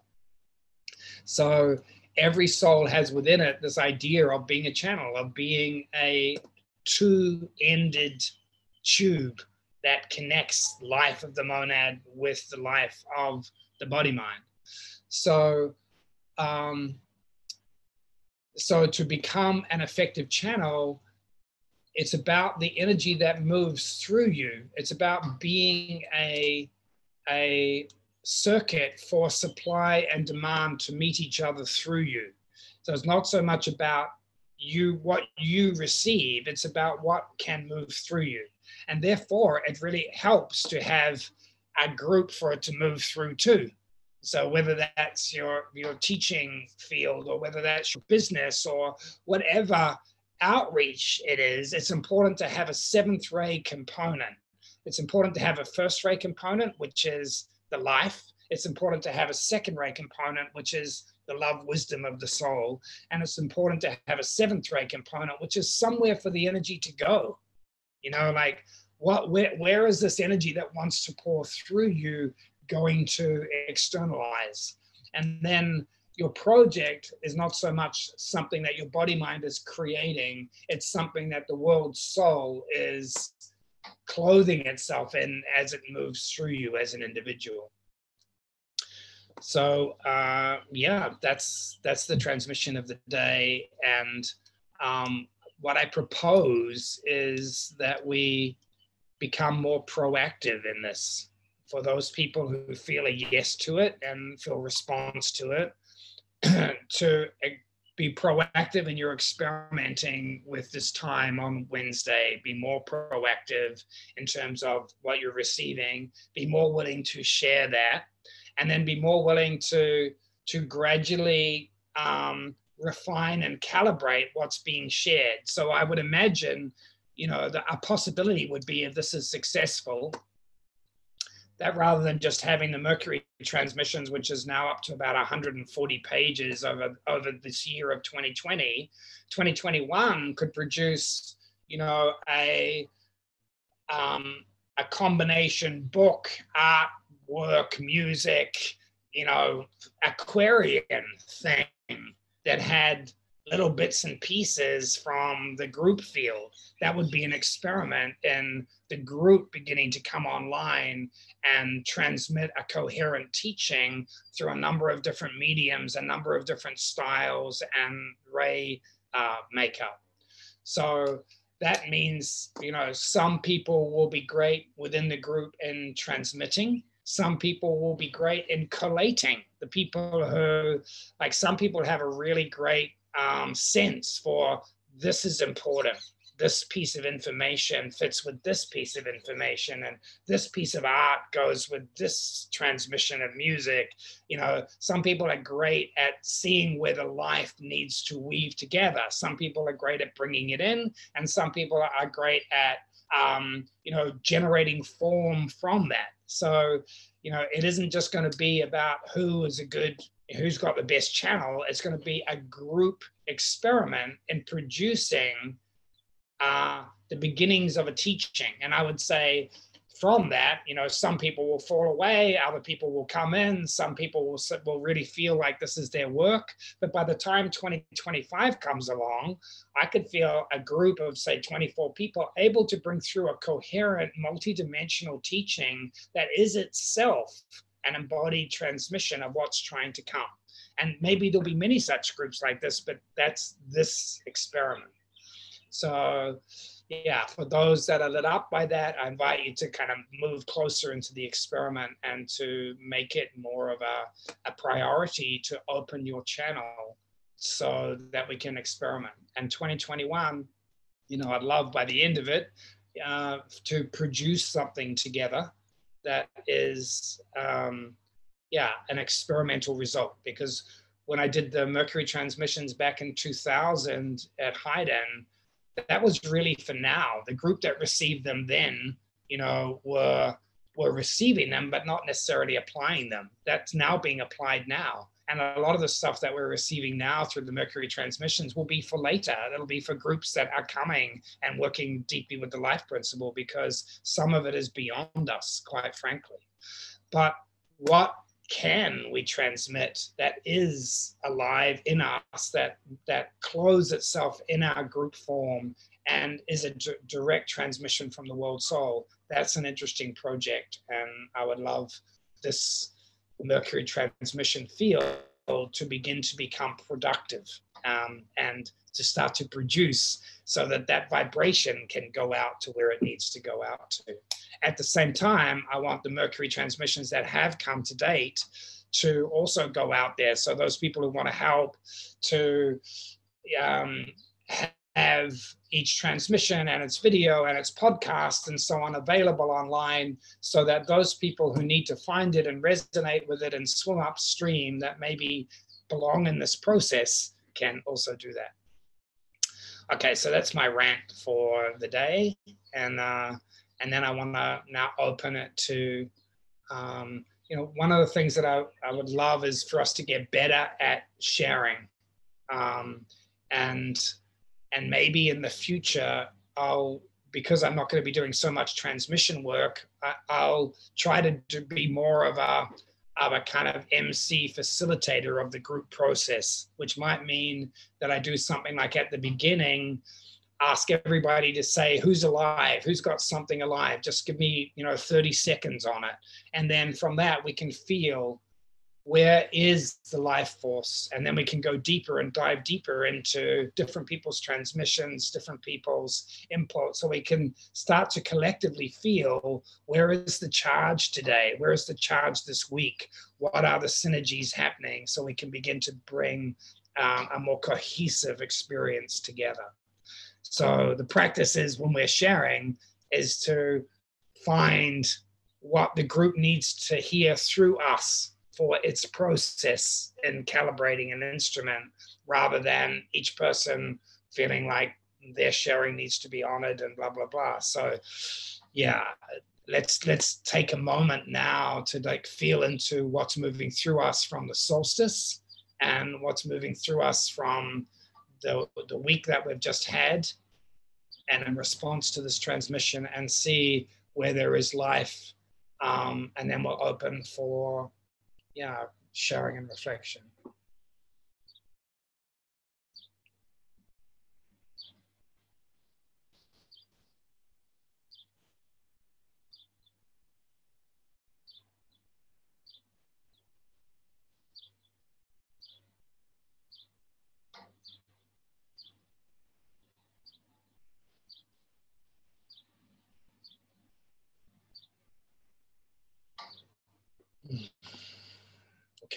S1: So every soul has within it this idea of being a channel, of being a two ended tube that connects life of the monad with the life of the body mind. So, um, so to become an effective channel, it's about the energy that moves through you. It's about being a, a circuit for supply and demand to meet each other through you. So it's not so much about you what you receive it's about what can move through you. And therefore it really helps to have a group for it to move through too. So whether that's your your teaching field or whether that's your business or whatever outreach it is it's important to have a seventh ray component. It's important to have a first ray component which is the life. It's important to have a second ray component which is the love wisdom of the soul. And it's important to have a seventh ray component, which is somewhere for the energy to go. You know, like what where, where is this energy that wants to pour through you going to externalize? And then your project is not so much something that your body mind is creating, it's something that the world's soul is clothing itself in as it moves through you as an individual so uh, yeah, that's that's the transmission of the day. And um, what I propose is that we become more proactive in this. For those people who feel a yes to it and feel response to it, to be proactive in your experimenting with this time on Wednesday. Be more proactive in terms of what you're receiving. Be more willing to share that and then be more willing to to gradually um, refine and calibrate what's being shared. So I would imagine, you know, a possibility would be if this is successful, that rather than just having the Mercury transmissions, which is now up to about 140 pages over, over this year of 2020, 2021 could produce, you know, a um, a combination book, art, work, music, you know, Aquarian thing that had little bits and pieces from the group field. That would be an experiment in the group beginning to come online and transmit a coherent teaching through a number of different mediums, a number of different styles and ray uh, makeup. So that means, you know, some people will be great within the group in transmitting some people will be great in collating. The people who, like, some people have a really great um, sense for this is important. This piece of information fits with this piece of information, and this piece of art goes with this transmission of music. You know, some people are great at seeing where the life needs to weave together. Some people are great at bringing it in, and some people are great at um, you know, generating form from that. So, you know, it isn't just going to be about who is a good, who's got the best channel. It's going to be a group experiment in producing are the beginnings of a teaching. And I would say from that, you know, some people will fall away, other people will come in, some people will, will really feel like this is their work. But by the time 2025 comes along, I could feel a group of, say, 24 people able to bring through a coherent, multidimensional teaching that is itself an embodied transmission of what's trying to come. And maybe there'll be many such groups like this, but that's this experiment. So, yeah, for those that are lit up by that, I invite you to kind of move closer into the experiment and to make it more of a, a priority to open your channel so that we can experiment. And 2021, you know, I'd love by the end of it uh, to produce something together that is, um, yeah, an experimental result. Because when I did the Mercury transmissions back in 2000 at Haydn, that was really for now. The group that received them then, you know, were were receiving them, but not necessarily applying them. That's now being applied now. And a lot of the stuff that we're receiving now through the Mercury transmissions will be for later. It'll be for groups that are coming and working deeply with the life principle because some of it is beyond us, quite frankly. But what can we transmit that is alive in us that that clothes itself in our group form and is a d- direct transmission from the world soul? That's an interesting project and i would love this mercury transmission field to begin to become productive um, and to start to produce so that that vibration can go out to where it needs to go out to at the same time, I want the Mercury transmissions that have come to date to also go out there. So those people who want to help to um, have each transmission and its video and its podcast and so on available online so that those people who need to find it and resonate with it and swim upstream that maybe belong in this process can also do that. Okay, so that's my rant for the day. And uh, and then I want to now open it to, um, you know, one of the things that I, I would love is for us to get better at sharing, um, and and maybe in the future I'll because I'm not going to be doing so much transmission work, I, will try to, to be more of a of a kind of MC facilitator of the group process, which might mean that I do something like at the beginning, ask everybody to say who's alive, who's got something alive. Just give me, you know, 30 seconds on it. And then from that, we can feel where is the life force? And then we can go deeper and dive deeper into different people's transmissions different people's input so we can start to collectively feel where is the charge today? Where is the charge this week? What are the synergies happening? So we can begin to bring um, a more cohesive experience together. So the practice is when we're sharing is to find what the group needs to hear through us for its process in calibrating an instrument rather than each person feeling like their sharing needs to be honored and blah blah blah so yeah let's let's take a moment now to like feel into what's moving through us from the solstice and what's moving through us from the, the week that we've just had and in response to this transmission and see where there is life. Um, and then we'll open for yeah, sharing and reflection.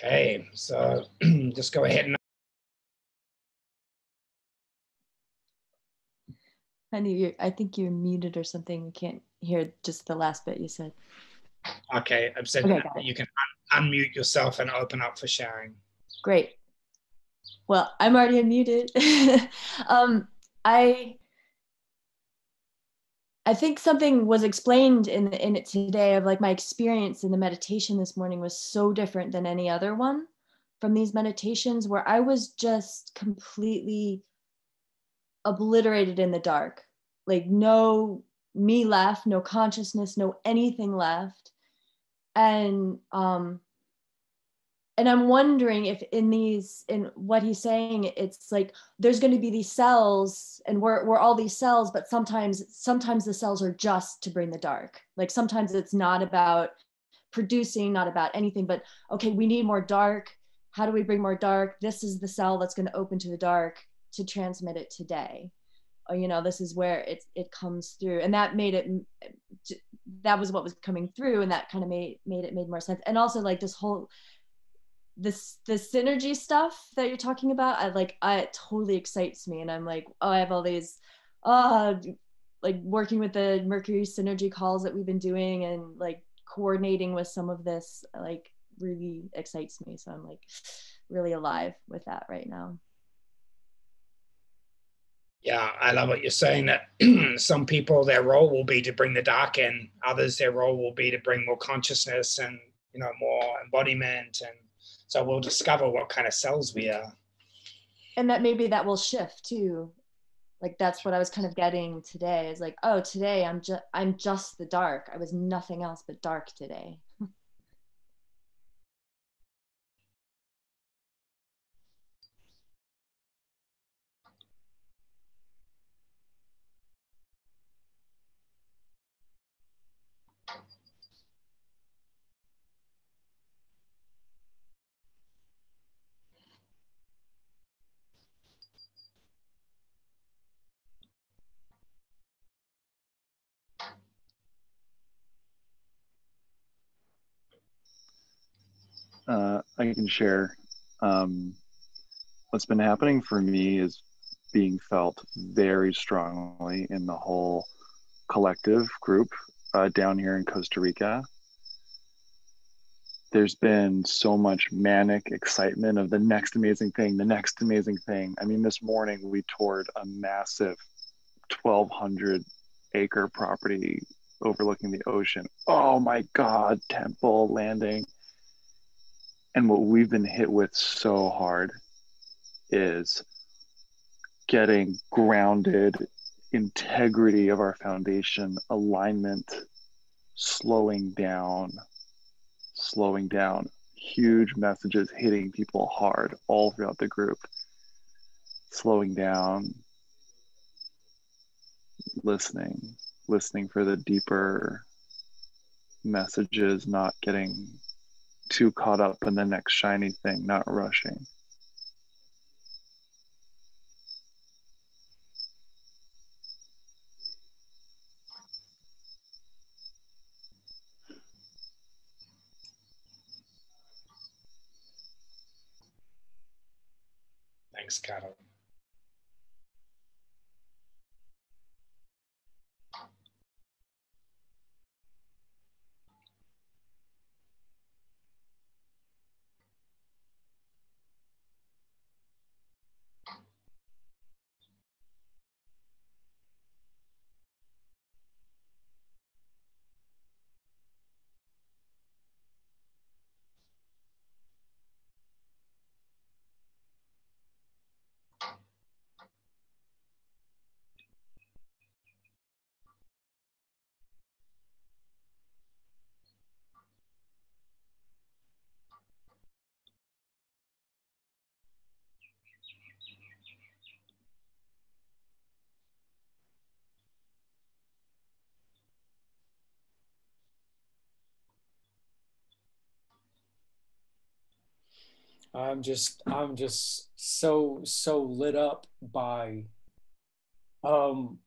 S1: Okay, so just go ahead and.
S2: Honey, you I think you're muted or something. We can't hear just the last bit you said.
S1: Okay, I've said okay, you can un unmute yourself and open up for sharing.
S2: Great. Well, I'm already unmuted. um, I I think something was explained in in it today of like my experience in the meditation this morning was so different than any other one from these meditations where I was just completely obliterated in the dark. like no me left, no consciousness, no anything left. And um and I'm wondering if in these in what he's saying, it's like there's going to be these cells and we're we're all these cells, but sometimes sometimes the cells are just to bring the dark. Like sometimes it's not about producing, not about anything, but okay, we need more dark. How do we bring more dark? This is the cell that's going to open to the dark to transmit it today. Or, you know, this is where it it comes through, and that made it. That was what was coming through, and that kind of made made it made more sense. And also, like this whole this the synergy stuff that you're talking about, I like. I it totally excites me, and I'm like, oh, I have all these, uh, like working with the Mercury synergy calls that we've been doing, and like coordinating with some of this like really excites me. So i'm like really alive with that right now.
S1: Yeah i love what you're saying that some people their role will be to bring the dark in. Others their role will be to bring more consciousness and you know more embodiment and so we'll discover what kind of cells we are.
S2: And that maybe that will shift too. Like that's what i was kind of getting today is like oh today i'm just i'm just the dark. I was nothing else but dark today
S3: uh, I can share. Um, what's been happening for me is being felt very strongly in the whole collective group uh, down here in Costa Rica. There's been so much manic excitement of the next amazing thing, the next amazing thing. I mean, this morning we toured a massive 1,200 acre property overlooking the ocean. Oh my God, temple landing and what we've been hit with so hard is getting grounded integrity of our foundation alignment slowing down slowing down. Huge messages hitting people hard all throughout the group. Slowing down. Listening listening for the deeper messages not getting too caught up in the next shiny thing, not rushing.
S1: Thanks, Carol.
S4: I'm just I'm just so so lit up by um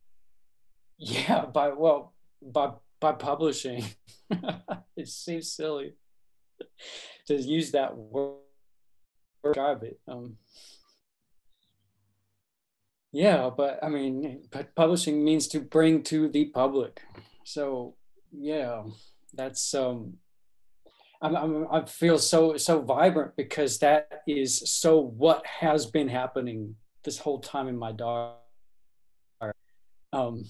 S4: yeah by well by by publishing. It seems silly to use that word describe it um. Yeah but I mean but publishing means to bring to the public. So yeah that's um I'm, I'm, i feel so so vibrant because that is so what has been happening this whole time in my daughter. Um,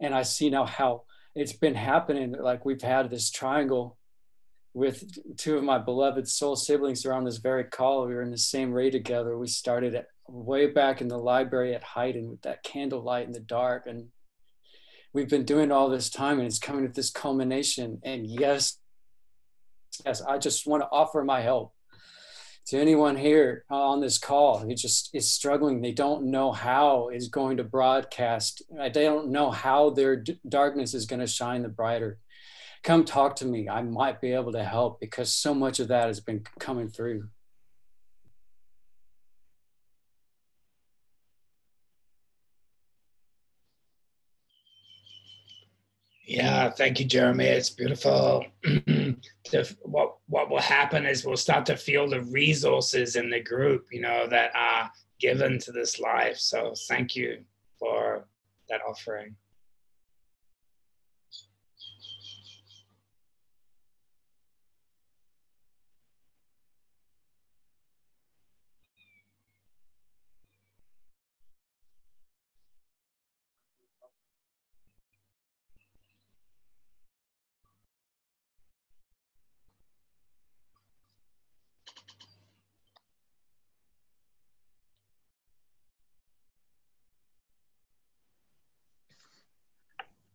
S4: and I see now how it's been happening. Like we've had this triangle with two of my beloved soul siblings around this very call. We were in the same ray together. We started at way back in the library at Haydn with that candlelight in the dark, and we've been doing all this time and it's coming to this culmination. And yes, yes, I just want to offer my help to anyone here uh, on this call who just is struggling. They don't know how is going to broadcast. Uh, they don't know how their d- darkness is going to shine the brighter. Come talk to me. I might be able to help because so much of that has been coming through.
S1: Yeah, thank you, Jeremy. It's beautiful. what what will happen is we'll start to feel the resources in the group, you know, that are given to this life. So thank you for that offering.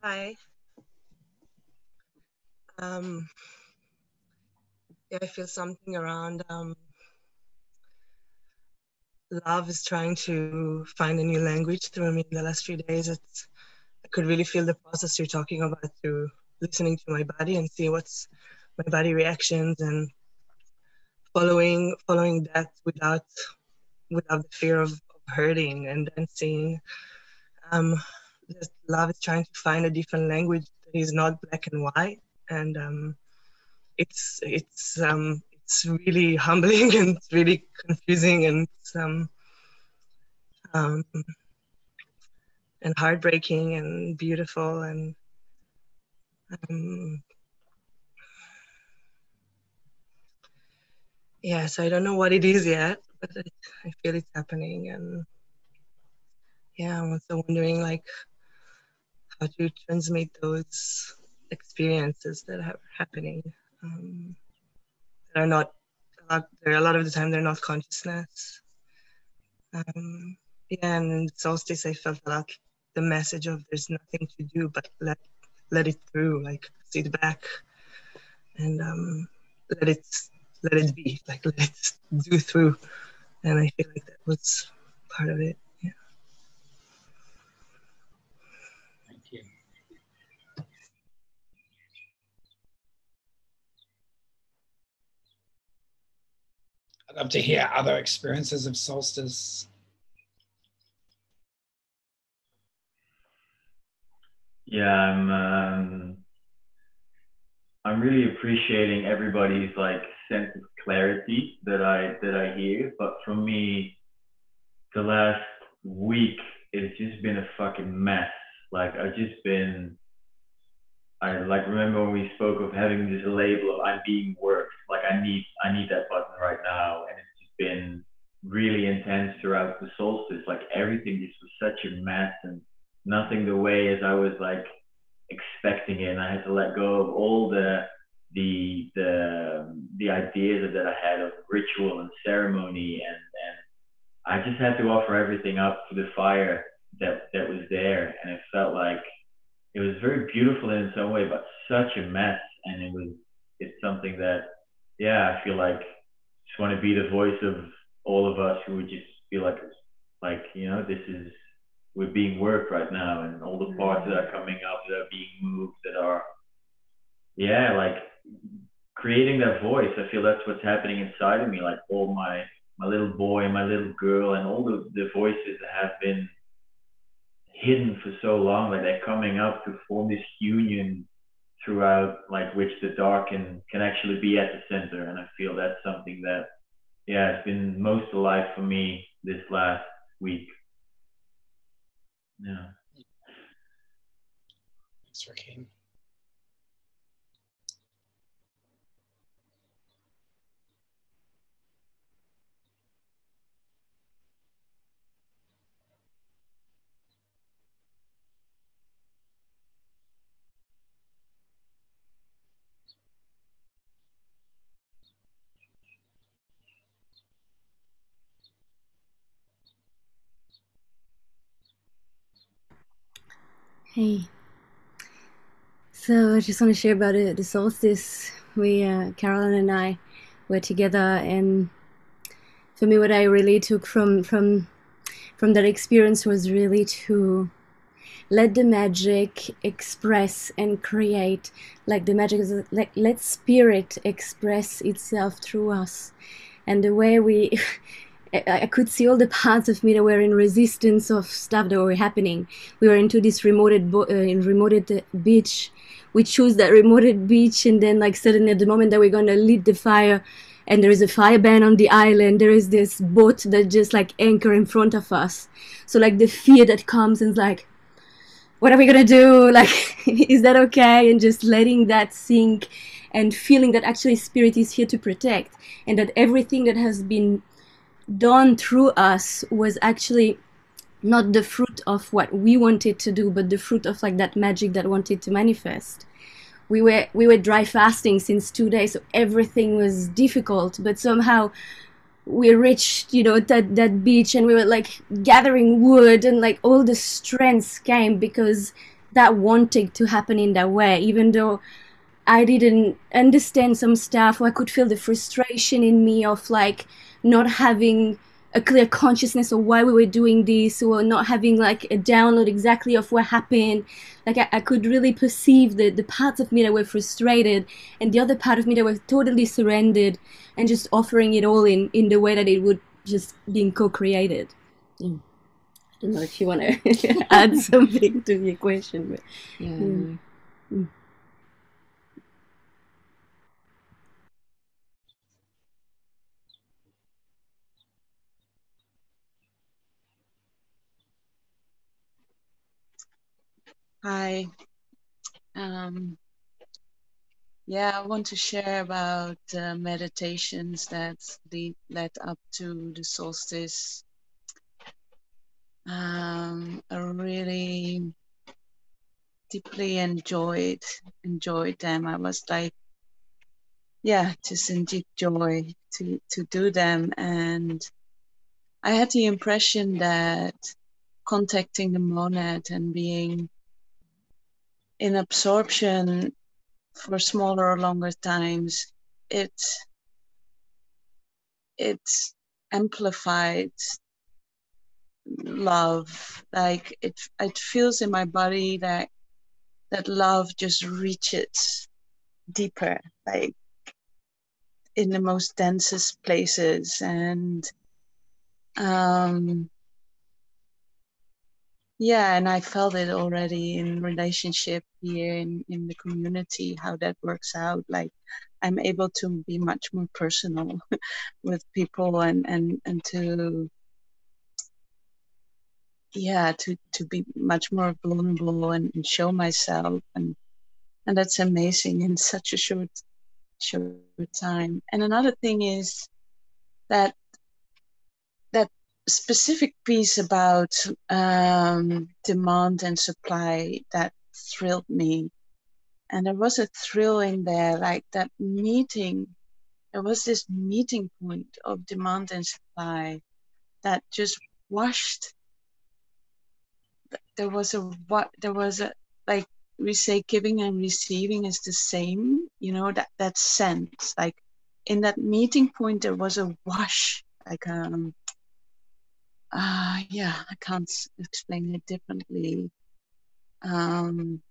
S5: Hi. Um, yeah, I feel something around um, love is trying to find a new language through me in the last few days. It's, I could really feel the process you're talking about through listening to my body and see what's my body reactions and following following that without without the fear of, of hurting and then seeing um, just love is trying to find a different language that is not black and white, and um, it's it's um, it's really humbling and it's really confusing and um, um, and heartbreaking and beautiful and um, yeah. So I don't know what it is yet, but I feel it's happening and yeah, I'm also wondering like how to transmit those experiences that are happening um, that are not there a lot of the time they're not consciousness. Um, yeah and in solstice i felt like the message of there's nothing to do but let let it through like sit back and um, let it let it be like let it do through. And i feel like that was part of it
S1: I'd love to hear other experiences of solstice.
S6: Yeah, I'm. Um, I'm really appreciating everybody's like sense of clarity that I that I hear. But for me, the last week it's just been a fucking mess. Like I've just been I like remember when we spoke of having this label of I'm being worked. Like I need I need that button right now, and it's just been really intense throughout the solstice. Like everything just was such a mess, and nothing the way as I was like expecting it. And I had to let go of all the the the the ideas that I had of ritual and ceremony, and and I just had to offer everything up to the fire that that was there, and it felt like it was very beautiful in some way, but such a mess. And it was, it's something that, yeah, I feel like just want to be the voice of all of us who would just feel like, like, you know, this is, we're being worked right now and all the parts that are mm-hmm. coming up that are being moved that are, yeah, like creating that voice. I feel that's what's happening inside of me. Like all my, my little boy, my little girl, and all the, the voices that have been hidden for so long like they're coming up to form this union throughout like which the dark can can actually be at the center. And i feel that's something that yeah it's been most alive for me this last week. Yeah.
S1: Thanks Rakeem.
S7: Hey, So I just want to share about it. The solstice. We, uh, Carolyn and I, were together, and for me, what I really took from from from that experience was really to let the magic express and create like the magic is like let spirit express itself through us and the way we I could see all the parts of me that were in resistance of stuff that were happening. We were into this remoted, uh, in remoted beach. We choose that remoted beach, and then like suddenly at the moment that we're gonna lit the fire, and there is a fire ban on the island, there is this boat that just like anchor in front of us. So like the fear that comes and like, what are we gonna do? Like, is that okay? And just letting that sink and feeling that actually spirit is here to protect and that everything that has been done through us was actually not the fruit of what we wanted to do but the fruit of like that magic that wanted to manifest. We were we were dry fasting since two days so everything was difficult but somehow we reached you know that that beach and we were like gathering wood and like all the strengths came because that wanted to happen in that way. Even though i didn't understand some stuff i could feel the frustration in me of like not having a clear consciousness of why we were doing this or not having like a download exactly of what happened like I, I, could really perceive the, the parts of me that were frustrated and the other part of me that was totally surrendered and just offering it all in in the way that it would just being co-created yeah. i don't know if you want to add something to the equation but yeah. Mm. Mm.
S8: Hi. Um, yeah, I want to share about uh, meditations that lead, led up to the solstice. Um, I really deeply enjoyed enjoyed them. I was like, yeah, just in deep joy to to do them, and I had the impression that contacting the monad and being in absorption for smaller or longer times, it it amplified love. Like it it feels in my body that that love just reaches deeper, like in the most densest places and um yeah and i felt it already in relationship here in, in the community how that works out. Like i'm able to be much more personal with people and and and to yeah to to be much more vulnerable and, and show myself. And and that's amazing in such a short short time. And another thing is that specific piece about um, demand and supply that thrilled me. And there was a thrill in there, like that meeting. There was this meeting point of demand and supply that just washed. There was a what? There was a like we say, giving and receiving is the same. You know that that sense, like in that meeting point, there was a wash, like um uh, yeah, I can't explain it differently. Um,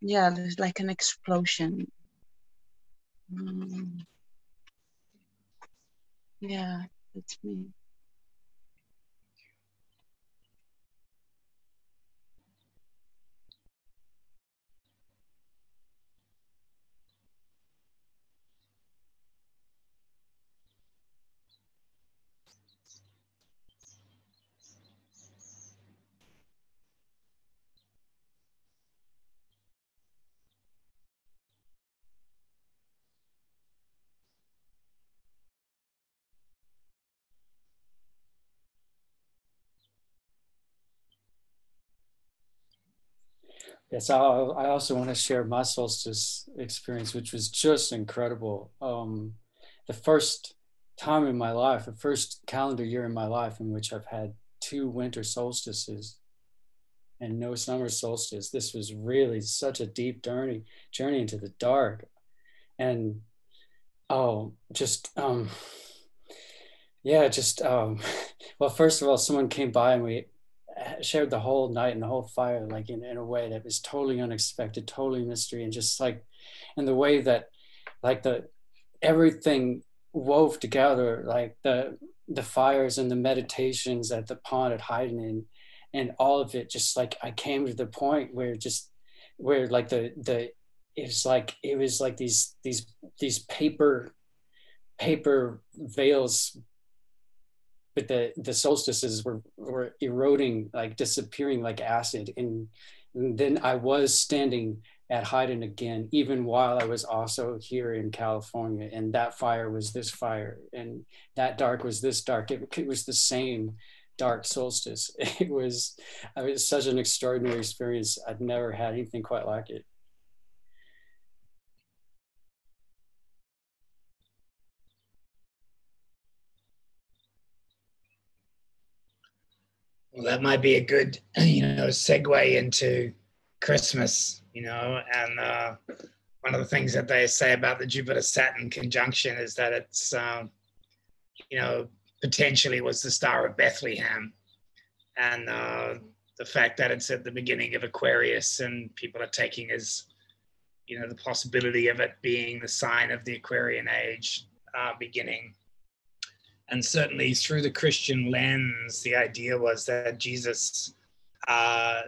S8: yeah, there's like an explosion. Um, yeah, that's me.
S4: Yes, I, I also want to share my solstice experience, which was just incredible. Um, the first time in my life, the first calendar year in my life in which I've had two winter solstices. and no summer solstice. This was really such a deep journey, journey into the dark. And oh, just um yeah, just um well, first of all, someone came by and we shared the whole night and the whole fire like in, in a way that was totally unexpected, totally mystery, and just like and the way that like the everything wove together, like the the fires and the meditations at the pond at Heiden and all of it just like I came to the point where just where like the the it was like it was like these these these paper paper veils but the the solstices were were eroding like disappearing like acid. And, and then i was standing at Heiden again even while i was also here in california. And that fire was this fire and that dark was this dark. It, it was the same dark solstice. It was it was such an extraordinary experience. I've never had anything quite like it
S1: Well, that might be a good, you know, segue into Christmas, you know, and uh, one of the things that they say about the Jupiter Saturn conjunction is that it's, um, you know, potentially was the star of Bethlehem. And uh, the fact that it's at the beginning of Aquarius and people are taking as, you know, the possibility of it being the sign of the Aquarian age uh, beginning and certainly through the Christian lens, the idea was that Jesus, uh,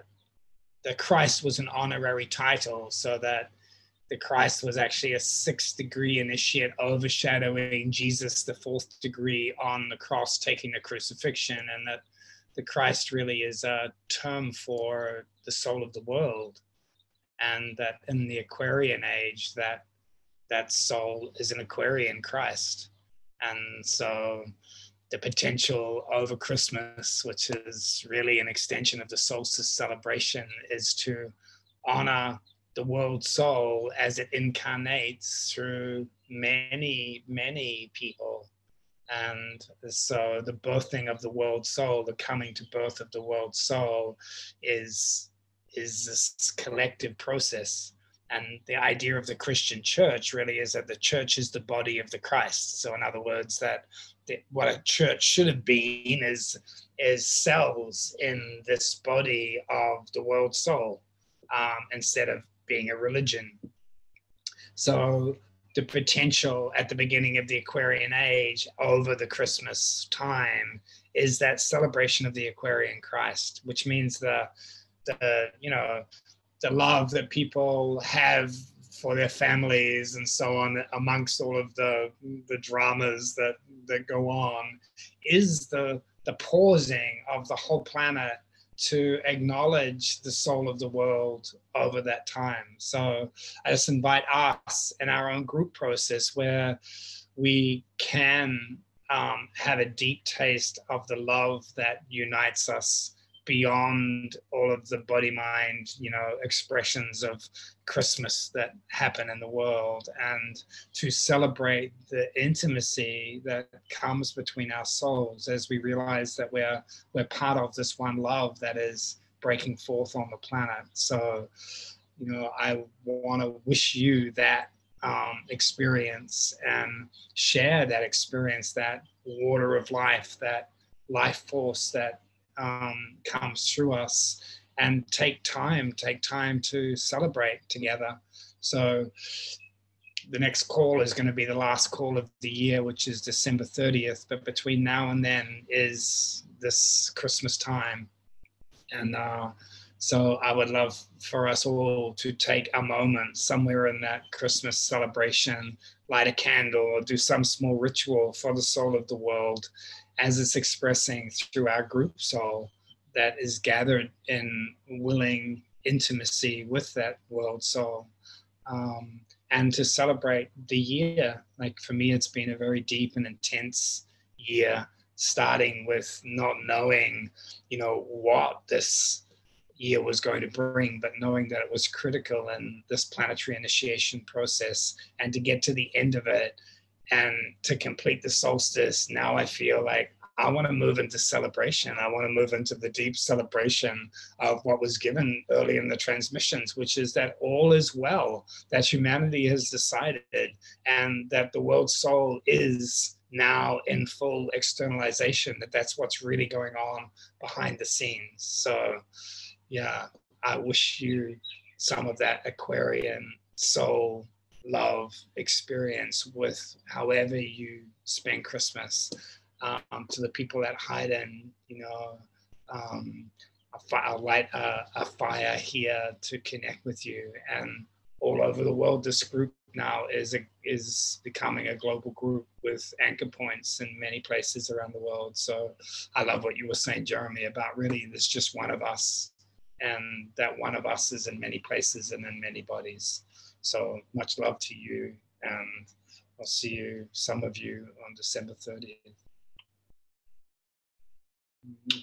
S1: that Christ was an honorary title, so that the Christ was actually a sixth degree initiate overshadowing Jesus, the fourth degree on the cross, taking the crucifixion, and that the Christ really is a term for the soul of the world, and that in the Aquarian age, that that soul is an Aquarian Christ and so the potential over Christmas, which is really an extension of the solstice celebration, is to honor the world soul as it incarnates through many, many people. And so the birthing of the world soul, the coming to birth of the world soul is, is this collective process and the idea of the Christian church really is that the church is the body of the Christ. So, in other words, that what a church should have been is is cells in this body of the world soul um, instead of being a religion. So, the potential at the beginning of the Aquarian age over the Christmas time is that celebration of the Aquarian Christ, which means the the you know the love that people have for their families and so on amongst all of the the dramas that that go on is the the pausing of the whole planet to acknowledge the soul of the world over that time. So i just invite us in our own group process where we can um, have a deep taste of the love that unites us beyond all of the body mind you know expressions of christmas that happen in the world. And to celebrate the intimacy that comes between our souls as we realize that we're we're part of this one love that is breaking forth on the planet. So you know i want to wish you that um, experience and share that experience that water of life that life force that um, comes through us and take time, take time to celebrate together. So the next call is going to be the last call of the year, which is December 30th. But between now and then is this Christmas time. And uh, so I would love for us all to take a moment somewhere in that Christmas celebration, light a candle, or do some small ritual for the soul of the world as it's expressing through our group soul that is gathered in willing intimacy with that world soul. Um, and to celebrate the year, like for me, it's been a very deep and intense year, starting with not knowing, you know, what this year was going to bring, but knowing that it was critical in this planetary initiation process and to get to the end of it and to complete the solstice, now I feel like I want to move into celebration. I want to move into the deep celebration of what was given early in the transmissions, which is that all is well, that humanity has decided, and that the world soul is now in full externalization, that that's what's really going on behind the scenes. So, yeah, I wish you some of that Aquarian soul love experience with however you spend Christmas um, to the people at Haydn, you know, um, I'll light a, a, fire here to connect with you. And all over the world, this group now is a, is becoming a global group with anchor points in many places around the world. So I love what you were saying, Jeremy, about really there's just one of us, and that one of us is in many places and in many bodies. So much love to you, and I'll see you, some of you, on December 30th. Mm-hmm.